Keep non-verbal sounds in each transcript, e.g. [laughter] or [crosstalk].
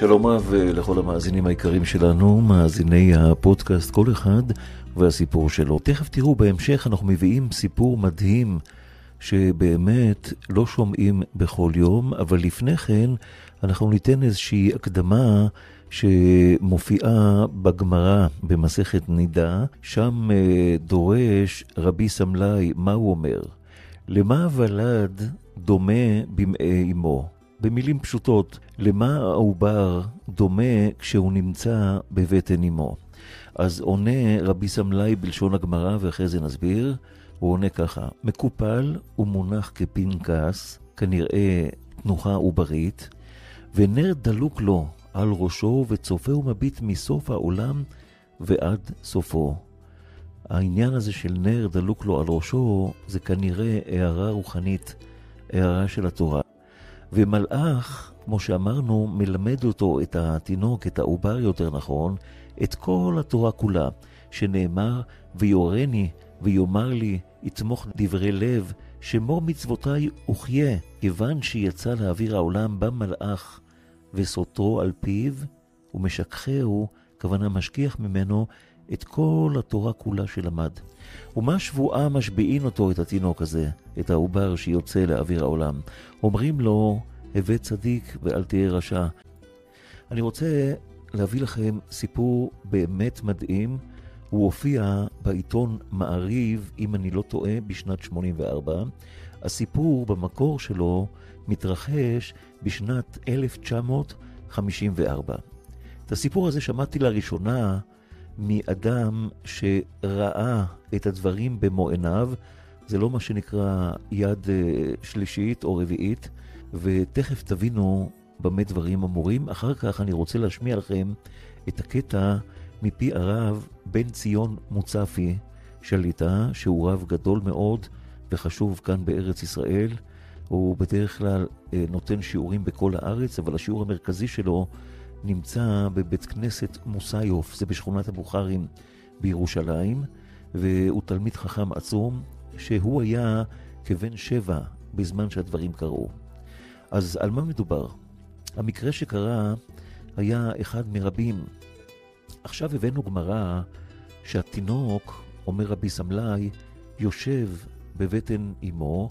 שלום רב לכל המאזינים היקרים שלנו, מאזיני הפודקאסט כל אחד והסיפור שלו. תכף תראו, בהמשך אנחנו מביאים סיפור מדהים שבאמת לא שומעים בכל יום, אבל לפני כן אנחנו ניתן איזושהי הקדמה שמופיעה בגמרא במסכת נידה, שם אה, דורש רבי סמלאי, מה הוא אומר? למה הוולד דומה במעי אמו? במילים פשוטות, למה העובר דומה כשהוא נמצא בבטן אמו? אז עונה רבי סמלאי בלשון הגמרא, ואחרי זה נסביר, הוא עונה ככה, מקופל ומונח כפנקס, כנראה תנוחה עוברית, ונר דלוק לו על ראשו וצופה ומביט מסוף העולם ועד סופו. העניין הזה של נר דלוק לו על ראשו זה כנראה הערה רוחנית, הערה של התורה. ומלאך, כמו שאמרנו, מלמד אותו, את התינוק, את העובר יותר נכון, את כל התורה כולה, שנאמר, ויורני ויאמר לי, יתמוך דברי לב, שמור מצוותיי וכיה, כיוון שיצא לאוויר העולם במלאך, וסותרו על פיו, ומשכחהו, כוונה משכיח ממנו, את כל התורה כולה שלמד. ומה שבועה משביעין אותו, את התינוק הזה, את העובר שיוצא לאוויר העולם? אומרים לו, הווה צדיק ואל תהיה רשע. אני רוצה להביא לכם סיפור באמת מדהים. הוא הופיע בעיתון מעריב, אם אני לא טועה, בשנת 84. הסיפור במקור שלו מתרחש בשנת 1954. את הסיפור הזה שמעתי לראשונה מאדם שראה את הדברים במו עיניו, זה לא מה שנקרא יד אה, שלישית או רביעית, ותכף תבינו במה דברים אמורים. אחר כך אני רוצה להשמיע לכם את הקטע מפי הרב בן ציון מוצפי שליטה, שהוא רב גדול מאוד וחשוב כאן בארץ ישראל. הוא בדרך כלל אה, נותן שיעורים בכל הארץ, אבל השיעור המרכזי שלו נמצא בבית כנסת מוסיוף, זה בשכונת הבוכרים בירושלים, והוא תלמיד חכם עצום, שהוא היה כבן שבע בזמן שהדברים קרו. אז על מה מדובר? המקרה שקרה היה אחד מרבים. עכשיו הבאנו גמרא שהתינוק, אומר רבי סמלאי, יושב בבטן אמו,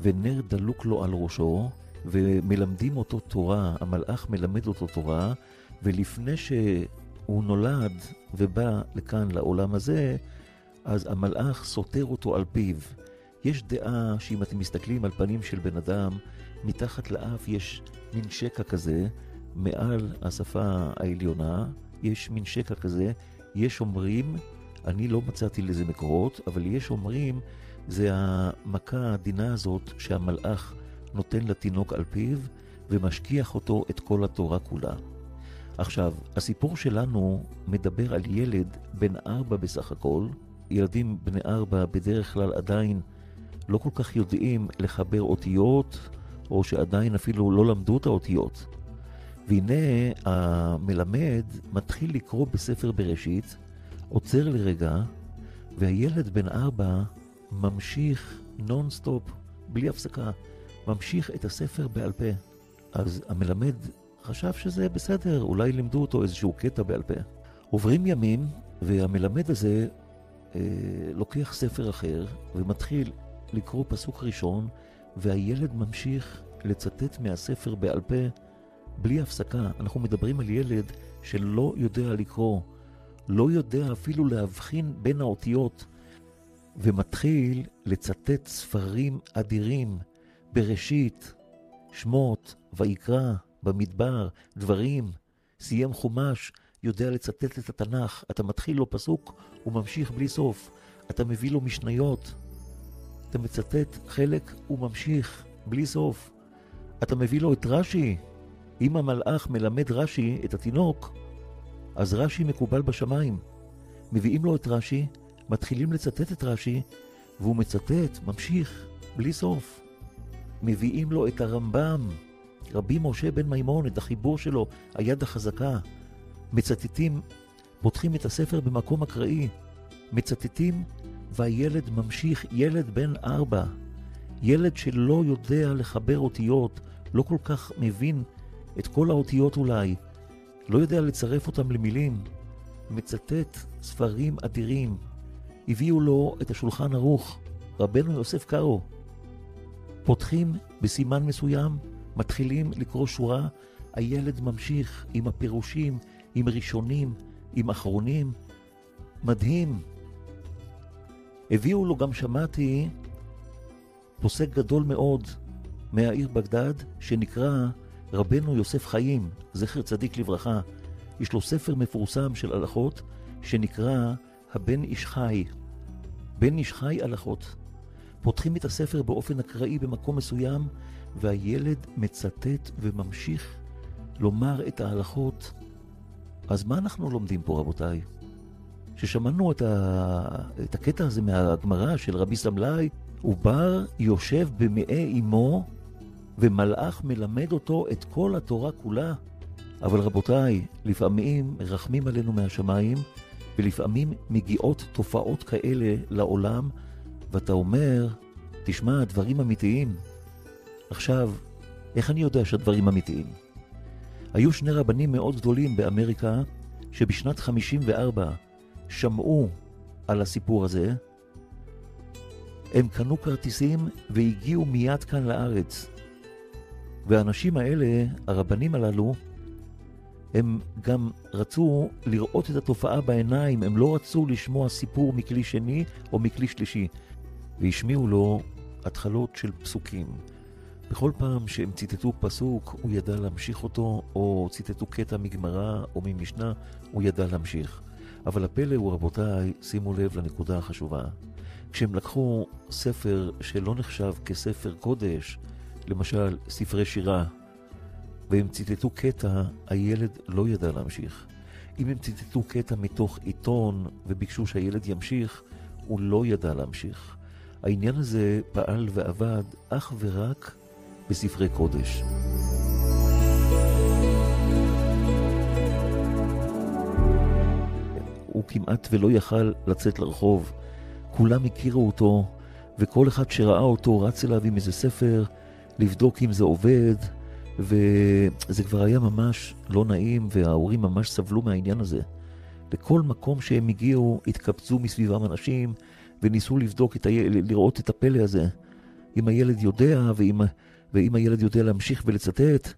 ונר דלוק לו על ראשו, ומלמדים אותו תורה, המלאך מלמד אותו תורה, ולפני שהוא נולד ובא לכאן, לעולם הזה, אז המלאך סותר אותו על פיו. יש דעה שאם אתם מסתכלים על פנים של בן אדם, מתחת לאף יש מין שקע כזה, מעל השפה העליונה יש מין שקע כזה. יש אומרים, אני לא מצאתי לזה מקורות, אבל יש אומרים, זה המכה העדינה הזאת שהמלאך נותן לתינוק על פיו ומשכיח אותו את כל התורה כולה. עכשיו, הסיפור שלנו מדבר על ילד בן ארבע בסך הכל. ילדים בני ארבע בדרך כלל עדיין לא כל כך יודעים לחבר אותיות, או שעדיין אפילו לא למדו את האותיות. והנה המלמד מתחיל לקרוא בספר בראשית, עוצר לרגע, והילד בן ארבע ממשיך נונסטופ, בלי הפסקה, ממשיך את הספר בעל פה. אז המלמד חשב שזה בסדר, אולי לימדו אותו איזשהו קטע בעל פה. עוברים ימים, והמלמד הזה לוקח ספר אחר ומתחיל לקרוא פסוק ראשון, והילד ממשיך לצטט מהספר בעל פה בלי הפסקה. אנחנו מדברים על ילד שלא יודע לקרוא, לא יודע אפילו להבחין בין האותיות, ומתחיל לצטט ספרים אדירים, בראשית, שמות, ויקרא, במדבר, דברים, סיים חומש, יודע לצטט את התנ"ך. אתה מתחיל לו פסוק, הוא ממשיך בלי סוף. אתה מביא לו משניות, אתה מצטט חלק, הוא ממשיך בלי סוף. אתה מביא לו את רש"י. אם המלאך מלמד רש"י את התינוק, אז רש"י מקובל בשמיים. מביאים לו את רש"י, מתחילים לצטט את רש"י, והוא מצטט, ממשיך, בלי סוף. מביאים לו את הרמב"ם, רבי משה בן מימון, את החיבור שלו, היד החזקה. מצטטים, פותחים את הספר במקום אקראי, מצטטים, והילד ממשיך, ילד בן ארבע, ילד שלא יודע לחבר אותיות, לא כל כך מבין את כל האותיות אולי, לא יודע לצרף אותם למילים, מצטט ספרים אדירים. הביאו לו את השולחן ערוך, רבנו יוסף קארו. פותחים בסימן מסוים, מתחילים לקרוא שורה, הילד ממשיך עם הפירושים, עם ראשונים, עם אחרונים. מדהים. הביאו לו גם, שמעתי, פוסק גדול מאוד מהעיר בגדד, שנקרא רבנו יוסף חיים, זכר צדיק לברכה. יש לו ספר מפורסם של הלכות, שנקרא הבן איש חי. בן איש חי הלכות. פותחים את הספר באופן אקראי במקום מסוים, והילד מצטט וממשיך לומר את ההלכות. אז מה אנחנו לומדים פה, רבותיי? ששמענו את, ה... את הקטע הזה מהגמרא של רבי סמלאי, ובר יושב במעי אמו, ומלאך מלמד אותו את כל התורה כולה. אבל רבותיי, לפעמים מרחמים עלינו מהשמיים, ולפעמים מגיעות תופעות כאלה לעולם, ואתה אומר, תשמע, דברים אמיתיים. עכשיו, איך אני יודע שהדברים אמיתיים? היו שני רבנים מאוד גדולים באמריקה, שבשנת 54 שמעו על הסיפור הזה, הם קנו כרטיסים והגיעו מיד כאן לארץ. והאנשים האלה, הרבנים הללו, הם גם רצו לראות את התופעה בעיניים, הם לא רצו לשמוע סיפור מכלי שני או מכלי שלישי. והשמיעו לו התחלות של פסוקים. בכל פעם שהם ציטטו פסוק, הוא ידע להמשיך אותו, או ציטטו קטע מגמרא או ממשנה, הוא ידע להמשיך. אבל הפלא הוא, רבותיי, שימו לב לנקודה החשובה. כשהם לקחו ספר שלא נחשב כספר קודש, למשל ספרי שירה, והם ציטטו קטע, הילד לא ידע להמשיך. אם הם ציטטו קטע מתוך עיתון וביקשו שהילד ימשיך, הוא לא ידע להמשיך. העניין הזה פעל ועבד אך ורק בספרי קודש. הוא כמעט ולא יכל לצאת לרחוב. כולם הכירו אותו, וכל אחד שראה אותו רץ אליו עם איזה ספר, לבדוק אם זה עובד, וזה כבר היה ממש לא נעים, וההורים ממש סבלו מהעניין הזה. לכל מקום שהם הגיעו, התקבצו מסביבם אנשים, וניסו לבדוק את הילד, לראות את הפלא הזה. אם הילד יודע, ואם, ואם הילד יודע להמשיך ולצטט,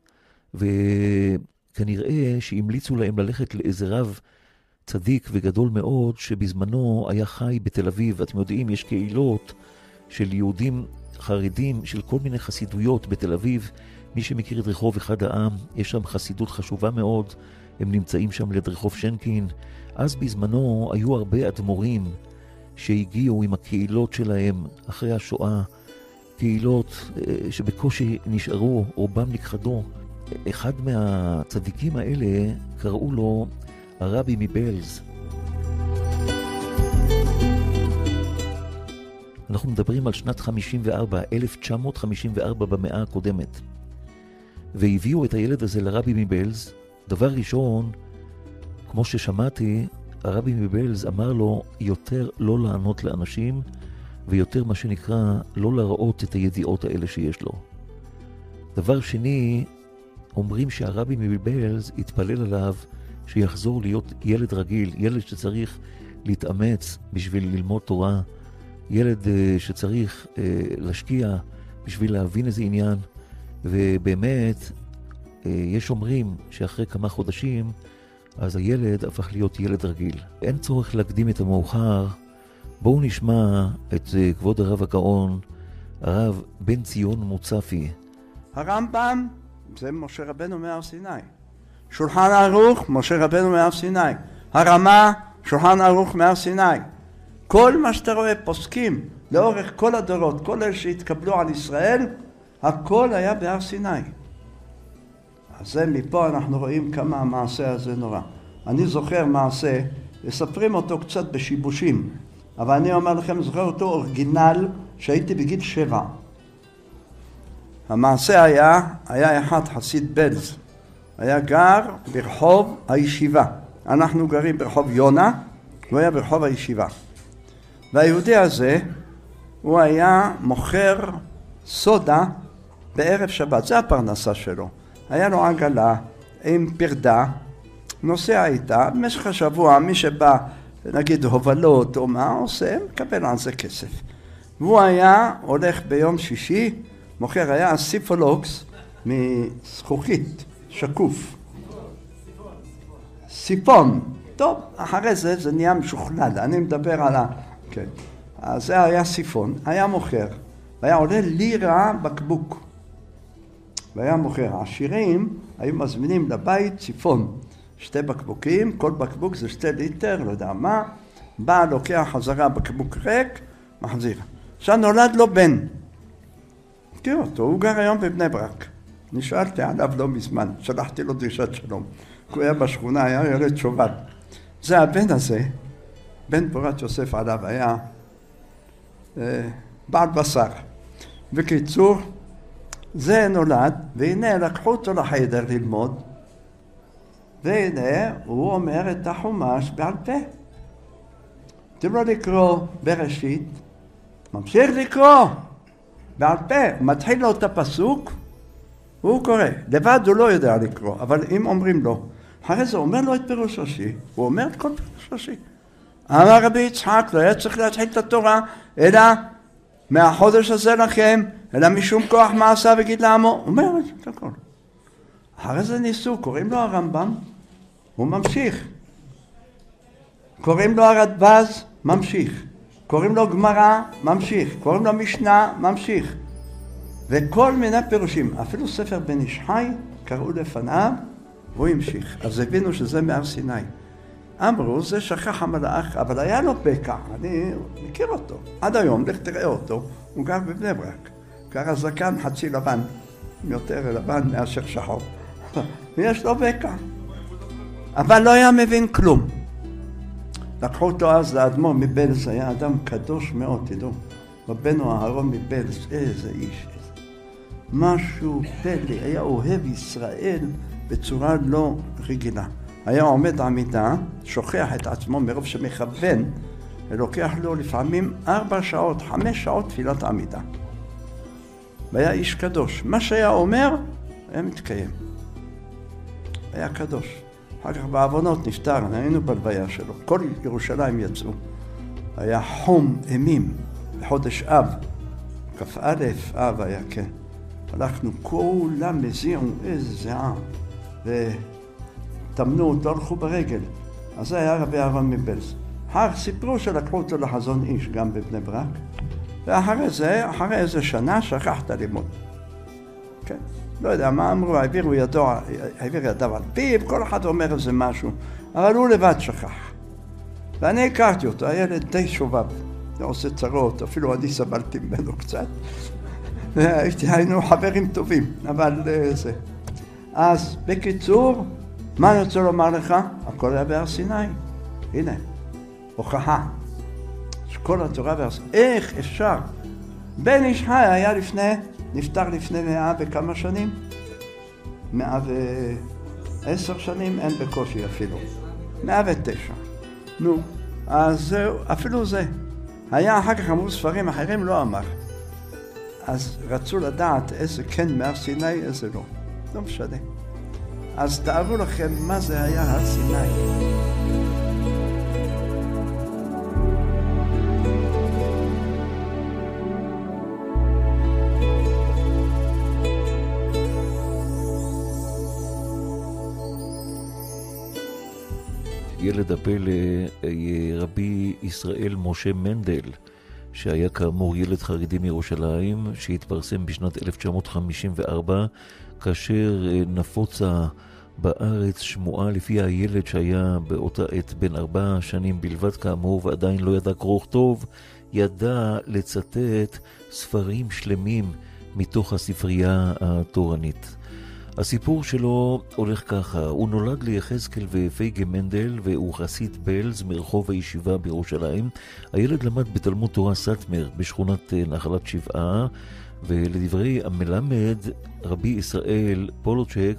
וכנראה שהמליצו להם ללכת לאיזה רב צדיק וגדול מאוד, שבזמנו היה חי בתל אביב. אתם יודעים, יש קהילות של יהודים חרדים, של כל מיני חסידויות בתל אביב. מי שמכיר את רחוב אחד העם, יש שם חסידות חשובה מאוד, הם נמצאים שם ליד רחוב שנקין. אז בזמנו היו הרבה אדמו"רים שהגיעו עם הקהילות שלהם אחרי השואה, קהילות אה, שבקושי נשארו, רובם נכחדו. אחד מהצדיקים האלה, קראו לו הרבי מבלז. אנחנו מדברים על שנת 54, 1954 במאה הקודמת. והביאו את הילד הזה לרבי מבלז. דבר ראשון, כמו ששמעתי, הרבי מבלז אמר לו יותר לא לענות לאנשים, ויותר מה שנקרא לא להראות את הידיעות האלה שיש לו. דבר שני, אומרים שהרבי מבלז התפלל עליו שיחזור להיות ילד רגיל, ילד שצריך להתאמץ בשביל ללמוד תורה, ילד uh, שצריך uh, להשקיע בשביל להבין איזה עניין, ובאמת, uh, יש אומרים שאחרי כמה חודשים, אז הילד הפך להיות ילד רגיל. אין צורך להקדים את המאוחר. בואו נשמע את כבוד הרב הגאון, הרב בן ציון מוצפי. הרמב"ם זה משה רבנו מהר סיני. שולחן ערוך, משה רבנו מהר סיני. הרמה, שולחן ערוך מהר סיני. כל מה שאתה רואה פוסקים לאורך כל הדורות, כל אלה שהתקבלו על ישראל, הכל היה בהר סיני. אז זה מפה אנחנו רואים כמה המעשה הזה נורא. אני זוכר מעשה, מספרים אותו קצת בשיבושים, אבל אני אומר לכם, זוכר אותו אורגינל שהייתי בגיל שבע. המעשה היה, היה אחד חסיד בלז, היה גר ברחוב הישיבה. אנחנו גרים ברחוב יונה, הוא היה ברחוב הישיבה. והיהודי הזה, הוא היה מוכר סודה בערב שבת, זה הפרנסה שלו. היה לו עגלה עם פרדה, נוסע איתה, במשך השבוע מי שבא, נגיד הובלות או מה עושה, מקבל על זה כסף. והוא היה הולך ביום שישי, מוכר, היה סיפולוקס מזכוכית, שקוף. סיפון. טוב, אחרי זה זה נהיה משוכלל, אני מדבר על ה... כן. אז זה היה סיפון, היה מוכר, והיה עולה לירה בקבוק. והיה מוכר. העשירים היו מזמינים לבית סיפון, שתי בקבוקים, כל בקבוק זה שתי ליטר, לא יודע מה, בא, לוקח חזרה בקבוק ריק, מחזיר. עכשיו נולד לו בן. מכיר אותו, הוא גר היום בבני ברק. נשאלתי עליו לא מזמן, שלחתי לו דרישת שלום. הוא היה בשכונה, היה ילד שובב. זה הבן הזה, בן פורת יוסף עליו היה אה, בעל בשר. בקיצור, זה נולד, והנה לקחו אותו לחדר ללמוד, והנה הוא אומר את החומש בעל פה. תראו לקרוא בראשית, ממשיך לקרוא בעל פה, מתחיל לו את הפסוק, והוא קורא. לבד הוא לא יודע לקרוא, אבל אם אומרים לו, אחרי זה אומר לו את פירוש רש"י, הוא אומר את כל פירוש רש"י. אמר רבי יצחק, לא היה צריך להתחיל את התורה, אלא מהחודש הזה לכם, אלא משום כוח מעשה וגיד לעמו. הוא אומר את הכל. אחרי זה ניסו, קוראים לו הרמב"ם, הוא ממשיך. קוראים לו הרדב"ז, ממשיך. קוראים לו גמרא, ממשיך. קוראים לו משנה, ממשיך. וכל מיני פירושים, אפילו ספר בן איש חי, קראו לפניו, והוא המשיך. אז הבינו שזה מהר סיני. אמרו, זה שכח המלאך, אבל היה לו בקע, אני מכיר אותו. עד היום, לך תראה אותו, הוא גר בבני ברק. גר הזקן חצי לבן, יותר לבן מאשר שחור. [laughs] ויש לו בקע. אבל לא היה מבין כלום. לקחו אותו אז לאדמו"ר מבלז, היה אדם קדוש מאוד, תדעו. רבנו אהרון מבלז, איזה איש. משהו פלא, היה אוהב ישראל בצורה לא רגילה. היה עומד עמידה, שוכח את עצמו מרוב שמכוון, ולוקח לו לפעמים ארבע שעות, חמש שעות תפילת עמידה. והיה איש קדוש. מה שהיה אומר, היה מתקיים. היה קדוש. אחר כך בעוונות נפטר, היינו בלוויה שלו. כל ירושלים יצאו. היה חום אימים בחודש אב, כ"א אב היה, כן. הלכנו כולם מזיעו, איזה זיעה. טמנו אותו, הלכו ברגל. אז זה היה רבי אהרון מבלז. אחר סיפרו שלקחו אותו לחזון איש, גם בבני ברק, ואחרי זה, אחרי איזה שנה, שכחת ללמוד. כן, לא יודע מה אמרו, העבירו ידו, העביר ידיו על פיו, כל אחד אומר איזה משהו, אבל הוא לבד שכח. ואני הכרתי אותו, הילד די שובב, לא עושה צרות, אפילו אני סבלתי ממנו קצת. היינו חברים טובים, אבל אה, זה. אז בקיצור, מה אני רוצה לומר לך? הכל היה בהר סיני. הנה, הוכחה. שכל התורה בהר סיני. איך אפשר? בן איש חי היה לפני, נפטר לפני מאה וכמה שנים? מאה ועשר שנים? אין בקושי אפילו. מאה ותשע. נו, אז זהו, אפילו זה. היה אחר כך אמרו ספרים אחרים, לא אמר. אז רצו לדעת איזה כן מהר סיני, איזה לא. לא משנה. אז תארו לכם מה זה היה הר סיני. ילד הפלא, רבי ישראל משה מנדל, שהיה כאמור ילד חרדי מירושלים, שהתפרסם בשנת 1954 כאשר אה, נפוצה בארץ שמועה לפי הילד שהיה באותה עת בן ארבע שנים בלבד כאמור ועדיין לא ידע קרוא וכתוב, ידע לצטט ספרים שלמים מתוך הספרייה התורנית. הסיפור שלו הולך ככה, הוא נולד ליחזקאל ופייגה מנדל והוא חסיד בלז מרחוב הישיבה בירושלים. הילד למד בתלמוד תורה סאטמר בשכונת אה, נחלת שבעה ולדברי המלמד רבי ישראל פולוצ'ק,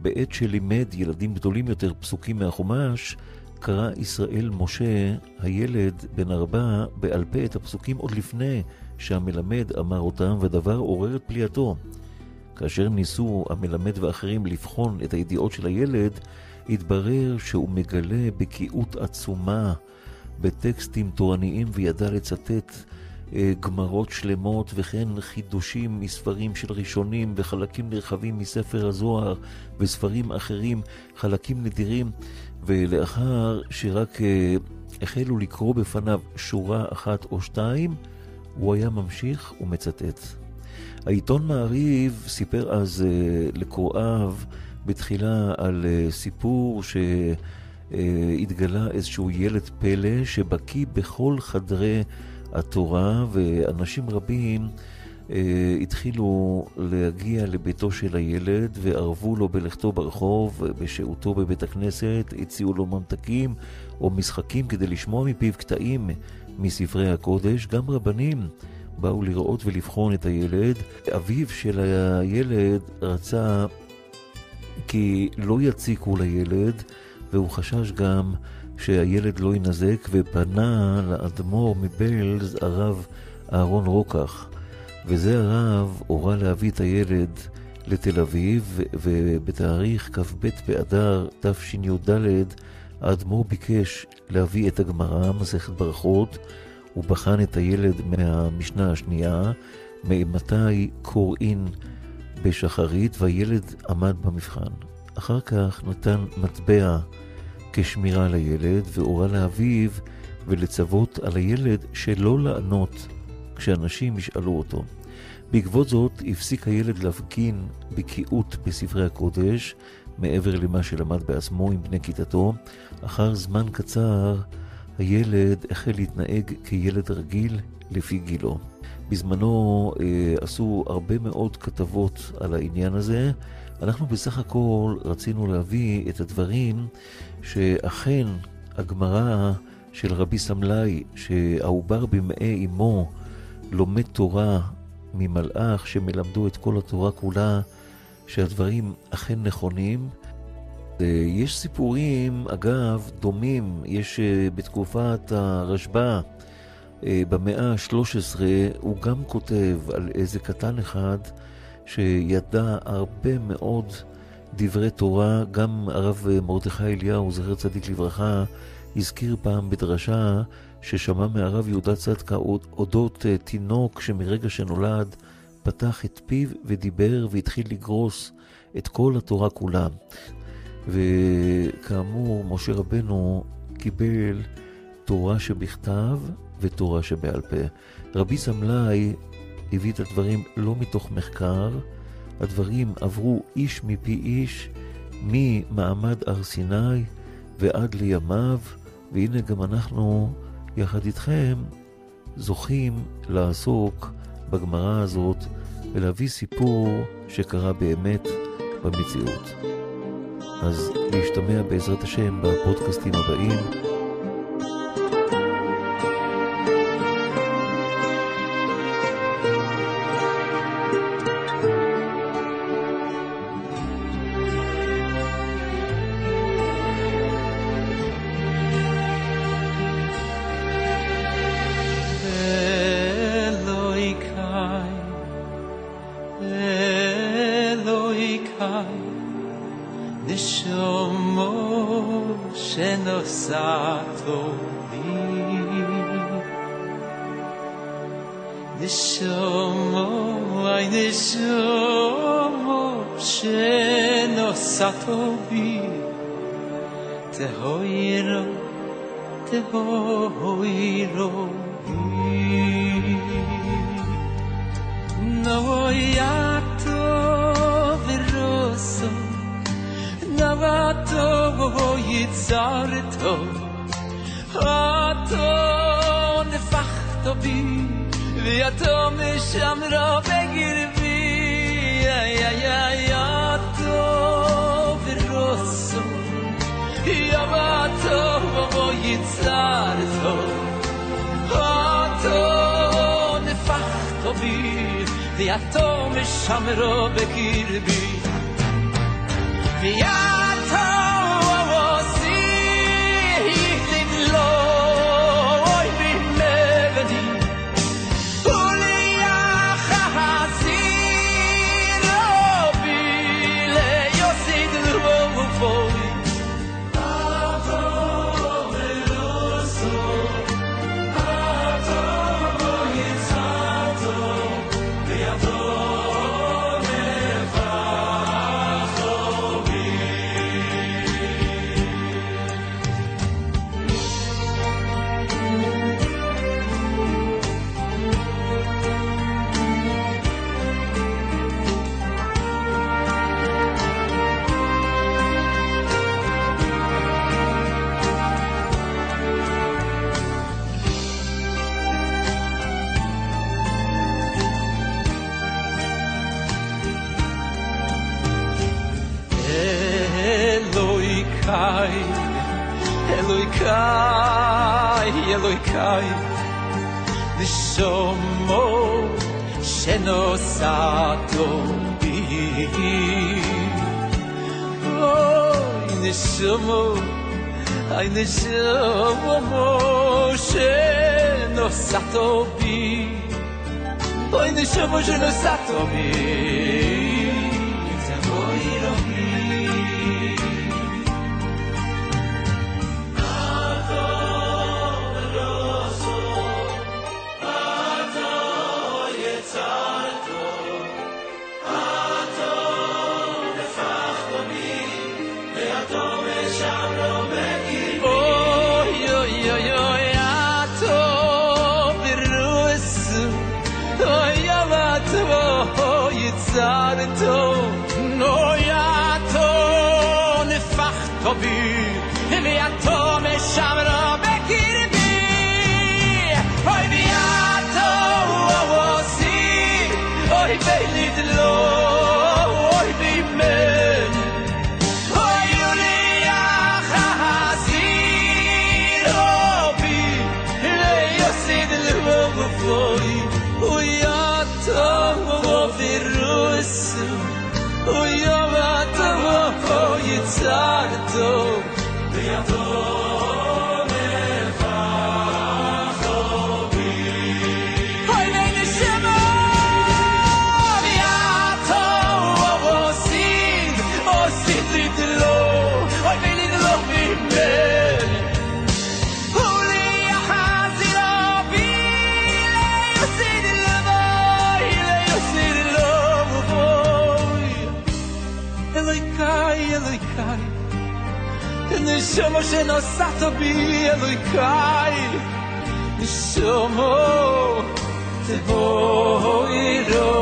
בעת שלימד ילדים גדולים יותר פסוקים מהחומש, קרא ישראל משה, הילד בן ארבע, בעל פה את הפסוקים עוד לפני שהמלמד אמר אותם, ודבר עורר את פליאתו. כאשר ניסו המלמד ואחרים לבחון את הידיעות של הילד, התברר שהוא מגלה בקיאות עצומה בטקסטים תורניים וידע לצטט אה, גמרות שלמות וכן חידושים מספרים של ראשונים וחלקים נרחבים מספר הזוהר וספרים אחרים, חלקים נדירים, ולאחר שרק אה, החלו לקרוא בפניו שורה אחת או שתיים, הוא היה ממשיך ומצטט. העיתון מעריב סיפר אז uh, לקוראיו בתחילה על uh, סיפור שהתגלה uh, איזשהו ילד פלא שבקיא בכל חדרי התורה, ואנשים רבים uh, התחילו להגיע לביתו של הילד וערבו לו בלכתו ברחוב, בשהותו בבית הכנסת, הציעו לו ממתקים או משחקים כדי לשמוע מפיו קטעים מספרי הקודש, גם רבנים. באו לראות ולבחון את הילד. אביו של הילד רצה כי לא יציקו לילד, והוא חשש גם שהילד לא ינזק, ופנה לאדמו"ר מבלז, הרב אהרון רוקח. וזה הרב הורה להביא את הילד לתל אביב, ובתאריך כ"ב באדר תשי"ד האדמו"ר ביקש להביא את הגמרא, מסכת ברכות, הוא בחן את הילד מהמשנה השנייה, מתי קוראין בשחרית, והילד עמד במבחן. אחר כך נתן מטבע כשמירה לילד, והורה לאביו ולצוות על הילד שלא לענות כשאנשים ישאלו אותו. בעקבות זאת הפסיק הילד להפגין בקיאות בספרי הקודש, מעבר למה שלמד בעצמו עם בני כיתתו. אחר זמן קצר הילד החל להתנהג כילד רגיל לפי גילו. בזמנו אה, עשו הרבה מאוד כתבות על העניין הזה. אנחנו בסך הכל רצינו להביא את הדברים שאכן הגמרא של רבי סמלאי, שהעובר במעי אמו לומד תורה ממלאך שמלמדו את כל התורה כולה, שהדברים אכן נכונים, יש סיפורים, אגב, דומים, יש אה, בתקופת הרשב"א, אה, במאה ה-13, הוא גם כותב על איזה קטן אחד שידע הרבה מאוד דברי תורה, גם הרב מרדכי אליהו, זכר צדיק לברכה, הזכיר פעם בדרשה ששמע מהרב יהודה צדקה אודות תינוק שמרגע שנולד פתח את פיו ודיבר והתחיל לגרוס את כל התורה כולה. וכאמור, משה רבנו קיבל תורה שבכתב ותורה שבעל פה. רבי סמלאי הביא את הדברים לא מתוך מחקר, הדברים עברו איש מפי איש, ממעמד הר סיני ועד לימיו, והנה גם אנחנו, יחד איתכם, זוכים לעסוק בגמרא הזאת ולהביא סיפור שקרה באמת במציאות. אז להשתמע בעזרת השם בפודקאסטים הבאים. توهی نشما ای نشما شناست و بی تهایی رو تهایی رو بی نوایت تو برسو نوایت تو باید زار تو Atom de facto bi vi atom de shamra begir vi ay ay ay rosso. I avato vo yitzar so bi vi no sato bi oy neshamo ay neshamo moshe no sato bi oy neshamo je no sato bi sciamano, becchi Više no sato bijeloj kaj Šomo te bojro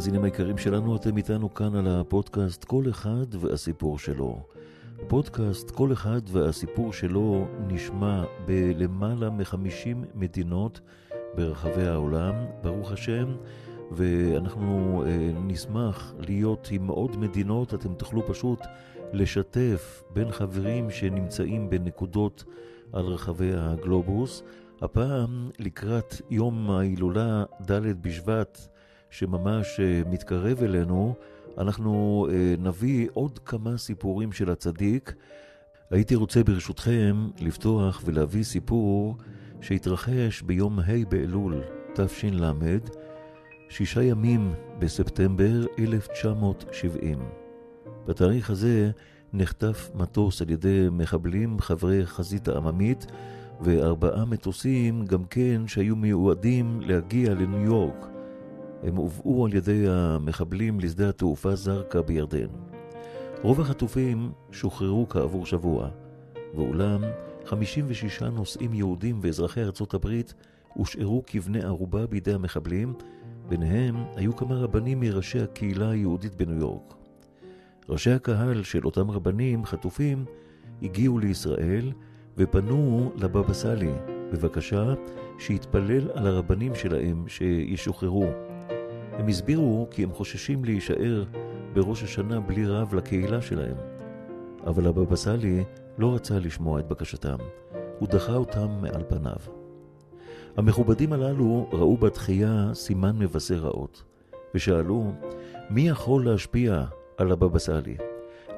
המאזינים היקרים שלנו, אתם איתנו כאן על הפודקאסט כל אחד והסיפור שלו. פודקאסט כל אחד והסיפור שלו נשמע בלמעלה מ-50 מדינות ברחבי העולם, ברוך השם, ואנחנו אה, נשמח להיות עם עוד מדינות, אתם תוכלו פשוט לשתף בין חברים שנמצאים בנקודות על רחבי הגלובוס. הפעם לקראת יום ההילולה ד' בשבט שממש אה, מתקרב אלינו, אנחנו אה, נביא עוד כמה סיפורים של הצדיק. הייתי רוצה ברשותכם לפתוח ולהביא סיפור שהתרחש ביום ה' באלול תש"ל, שישה ימים בספטמבר 1970. בתאריך הזה נחטף מטוס על ידי מחבלים חברי חזית העממית וארבעה מטוסים גם כן שהיו מיועדים להגיע לניו יורק. הם הובאו על ידי המחבלים לשדה התעופה זרקא בירדן. רוב החטופים שוחררו כעבור שבוע, ואולם 56 נוסעים יהודים ואזרחי ארצות הברית הושארו כבני ערובה בידי המחבלים, ביניהם היו כמה רבנים מראשי הקהילה היהודית בניו יורק. ראשי הקהל של אותם רבנים חטופים הגיעו לישראל ופנו לבבא סאלי בבקשה שיתפלל על הרבנים שלהם שישוחררו. הם הסבירו כי הם חוששים להישאר בראש השנה בלי רב לקהילה שלהם. אבל הבבא סאלי לא רצה לשמוע את בקשתם, הוא דחה אותם מעל פניו. המכובדים הללו ראו בתחייה סימן מבשר רעות, ושאלו, מי יכול להשפיע על הבבא סאלי?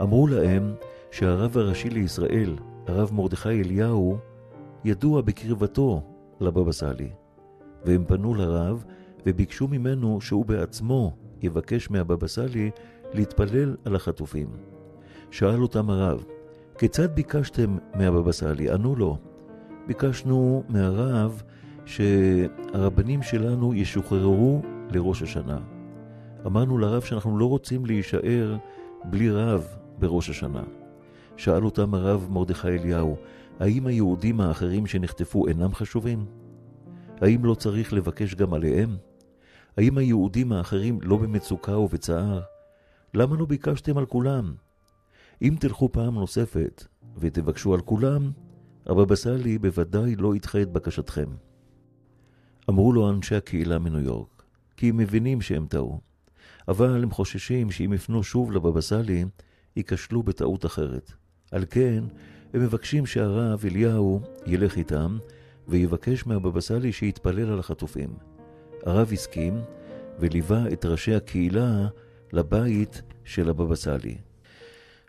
אמרו להם שהרב הראשי לישראל, הרב מרדכי אליהו, ידוע בקרבתו לבבא סאלי. והם פנו לרב וביקשו ממנו שהוא בעצמו יבקש מהבבא סאלי להתפלל על החטופים. שאל אותם הרב, כיצד ביקשתם מהבבא סאלי? ענו לו, ביקשנו מהרב שהרבנים שלנו ישוחררו לראש השנה. אמרנו לרב שאנחנו לא רוצים להישאר בלי רב בראש השנה. שאל אותם הרב מרדכי אליהו, האם היהודים האחרים שנחטפו אינם חשובים? האם לא צריך לבקש גם עליהם? האם היהודים האחרים לא במצוקה ובצער? למה לא ביקשתם על כולם? אם תלכו פעם נוספת ותבקשו על כולם, הבבא סאלי בוודאי לא ידחה את בקשתכם. אמרו לו אנשי הקהילה מניו יורק, כי הם מבינים שהם טעו, אבל הם חוששים שאם יפנו שוב לבבא סאלי, ייכשלו בטעות אחרת. על כן, הם מבקשים שהרב אליהו ילך איתם, ויבקש מהבבא סאלי שיתפלל על החטופים. הרב הסכים, וליווה את ראשי הקהילה לבית של הבבא סאלי.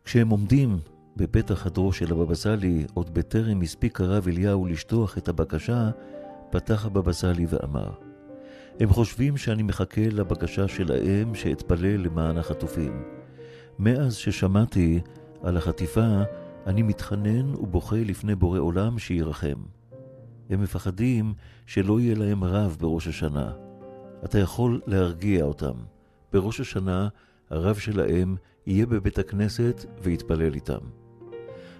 כשהם עומדים בפתח חדרו של הבבא סאלי, עוד בטרם הספיק הרב אליהו לשטוח את הבקשה, פתח הבבא סאלי ואמר, הם חושבים שאני מחכה לבקשה שלהם שאתפלל למען החטופים. מאז ששמעתי על החטיפה, אני מתחנן ובוכה לפני בורא עולם שירחם. הם מפחדים שלא יהיה להם רב בראש השנה. אתה יכול להרגיע אותם. בראש השנה הרב שלהם יהיה בבית הכנסת ויתפלל איתם.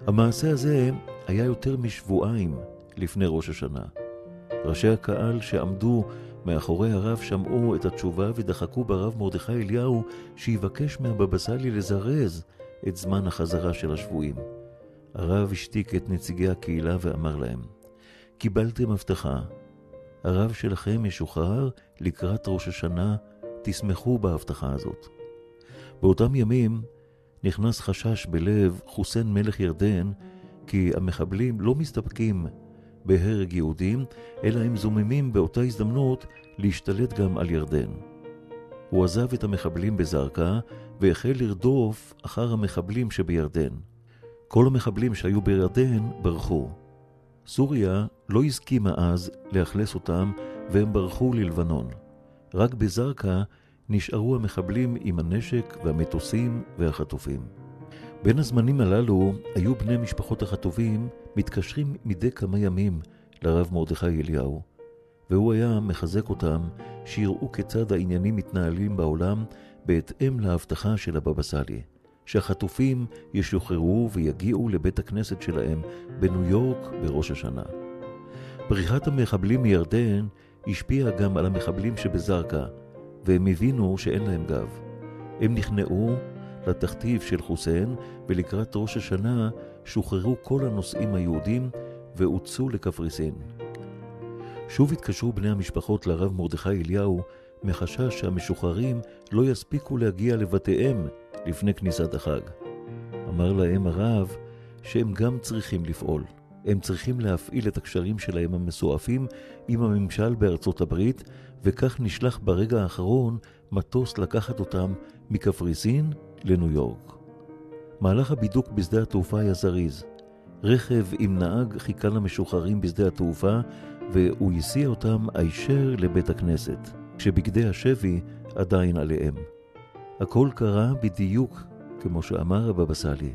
המעשה הזה היה יותר משבועיים לפני ראש השנה. ראשי הקהל שעמדו מאחורי הרב שמעו את התשובה ודחקו ברב מרדכי אליהו שיבקש מהבבא סאלי לזרז את זמן החזרה של השבויים. הרב השתיק את נציגי הקהילה ואמר להם, קיבלתם הבטחה, הרב שלכם ישוחרר לקראת ראש השנה, תשמחו בהבטחה הזאת. באותם ימים נכנס חשש בלב חוסיין מלך ירדן, כי המחבלים לא מסתפקים בהרג יהודים, אלא הם זוממים באותה הזדמנות להשתלט גם על ירדן. הוא עזב את המחבלים בזרקה והחל לרדוף אחר המחבלים שבירדן. כל המחבלים שהיו בירדן ברחו. סוריה לא הסכימה אז לאכלס אותם והם ברחו ללבנון. רק בזרקה נשארו המחבלים עם הנשק והמטוסים והחטופים. בין הזמנים הללו היו בני משפחות החטופים מתקשרים מדי כמה ימים לרב מרדכי אליהו, והוא היה מחזק אותם שיראו כיצד העניינים מתנהלים בעולם בהתאם להבטחה של הבבא סאלי, שהחטופים ישוחררו ויגיעו לבית הכנסת שלהם בניו יורק בראש השנה. בריחת המחבלים מירדן השפיעה גם על המחבלים שבזרקה, והם הבינו שאין להם גב. הם נכנעו לתכתיב של חוסיין, ולקראת ראש השנה שוחררו כל הנוסעים היהודים והוצאו לקפריסין. שוב התקשרו בני המשפחות לרב מרדכי אליהו מחשש שהמשוחררים לא יספיקו להגיע לבתיהם לפני כניסת החג. אמר להם הרב שהם גם צריכים לפעול. הם צריכים להפעיל את הקשרים שלהם המסועפים עם הממשל בארצות הברית, וכך נשלח ברגע האחרון מטוס לקחת אותם מקפריסין לניו יורק. מהלך הבידוק בשדה התעופה היה זריז. רכב עם נהג חיכה למשוחררים בשדה התעופה, והוא הסיע אותם הישר לבית הכנסת, כשבגדי השבי עדיין עליהם. הכל קרה בדיוק כמו שאמר הבבא סאלי.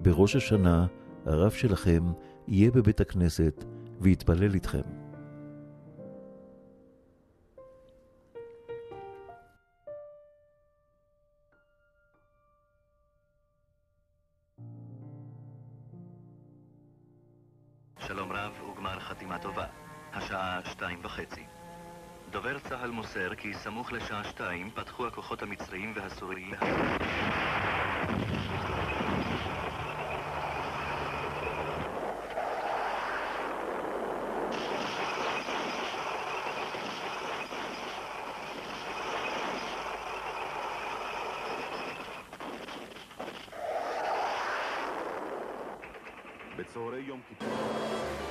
בראש השנה הרב שלכם יהיה בבית הכנסת ויתפלל איתכם. שלום רב וגמר חתימה טובה. השעה שתיים וחצי. דובר צה"ל מוסר כי סמוך לשעה שתיים פתחו הכוחות המצריים והסוריים.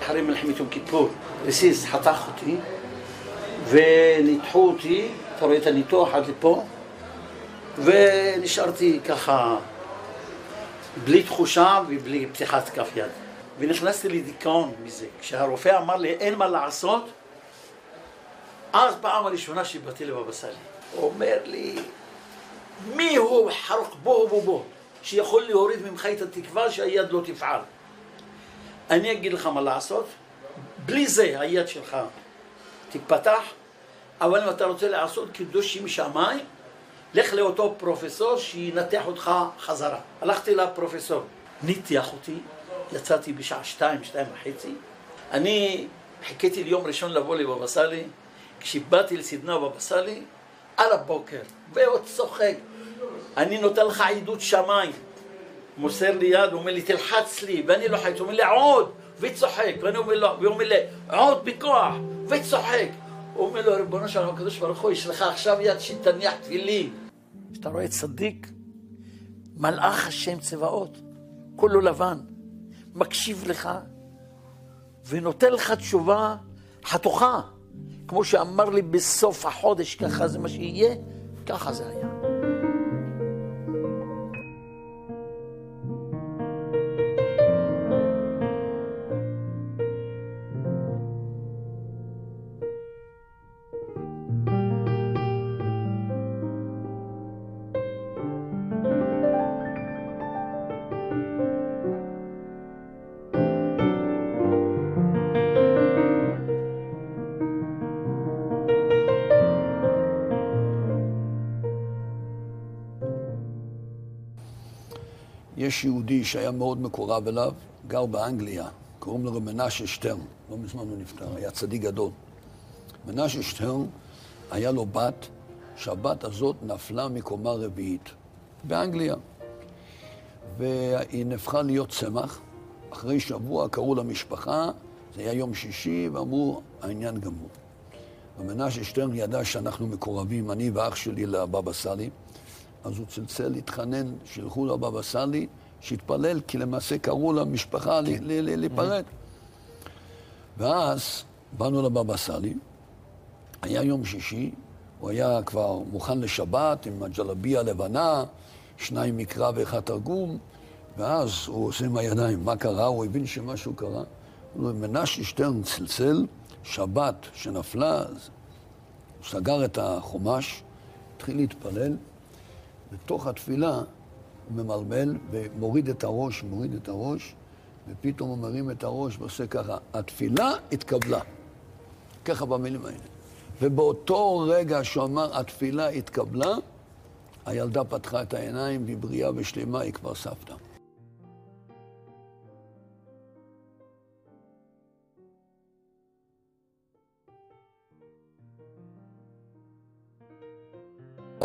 אחרי מלחמת יום כיפור, רסיס חתך אותי וניתחו אותי, אתה רואה את הניתוח עד לפה, ונשארתי ככה בלי תחושה ובלי פתיחת כף יד. ונכנסתי לדיכאון מזה. כשהרופא אמר לי אין מה לעשות, אז פעם הראשונה שבאתי לבבא סאלי. הוא אומר לי, מי הוא חרוק בו בו בו, שיכול להוריד ממך את התקווה שהיד לא תפעל. אני אגיד לך מה לעשות, בלי זה היד שלך תיפתח, אבל אם אתה רוצה לעשות קידוש עם שמיים, לך לאותו פרופסור שינתח אותך חזרה. הלכתי לפרופסור, ניתח אותי, יצאתי בשעה שתיים, שתיים וחצי. אני חיכיתי ליום ראשון לבוא לבבא סאלי, כשבאתי לסדנה בבא סאלי, על הבוקר, ועוד צוחק. אני נותן לך עדות שמיים. מוסר לי יד, הוא אומר לי, תלחץ לי, ואני לוחץ, הוא אומר לי, עוד, וצוחק, ואני אומר לו, והוא אומר לי, עוד בכוח, וצוחק. הוא אומר לו, ריבונו של הקדוש ברוך הוא, יש לך עכשיו יד שתניח תפילין. כשאתה רואה צדיק, מלאך השם צבאות, כולו לבן, מקשיב לך, ונותן לך תשובה חתוכה. כמו שאמר לי בסוף החודש, ככה זה מה שיהיה, ככה זה היה. יש יהודי שהיה מאוד מקורב אליו, גר באנגליה, קוראים לו מנשה שטרן, לא מזמן הוא נפטר, היה צדיק גדול. מנשה שטרן, היה לו בת, שהבת הזאת נפלה מקומה רביעית באנגליה. והיא נהפכה להיות צמח. אחרי שבוע קראו למשפחה, זה היה יום שישי, ואמרו, העניין גמור. ומנשה שטרן ידע שאנחנו מקורבים, אני ואח שלי לבבא סאלי. אז הוא צלצל להתחנן, שילכו לבבא סאלי, שיתפלל, כי למעשה קראו למשפחה כן. להיפרד. ואז באנו לבבא סאלי, היה יום שישי, הוא היה כבר מוכן לשבת עם הג'לביה הלבנה, שניים מקרא ואחד תרגום, ואז הוא עושה עם הידיים, מה קרה? הוא הבין שמשהו קרה. הוא מנשה שטרן צלצל, שבת שנפלה, אז הוא סגר את החומש, התחיל להתפלל. בתוך התפילה הוא ממלמל ומוריד את הראש, מוריד את הראש, ופתאום הוא מרים את הראש ועושה ככה, התפילה התקבלה. ככה במילים האלה. ובאותו רגע שהוא אמר, התפילה התקבלה, הילדה פתחה את העיניים, והיא בריאה ושלמה, היא כבר סבתא.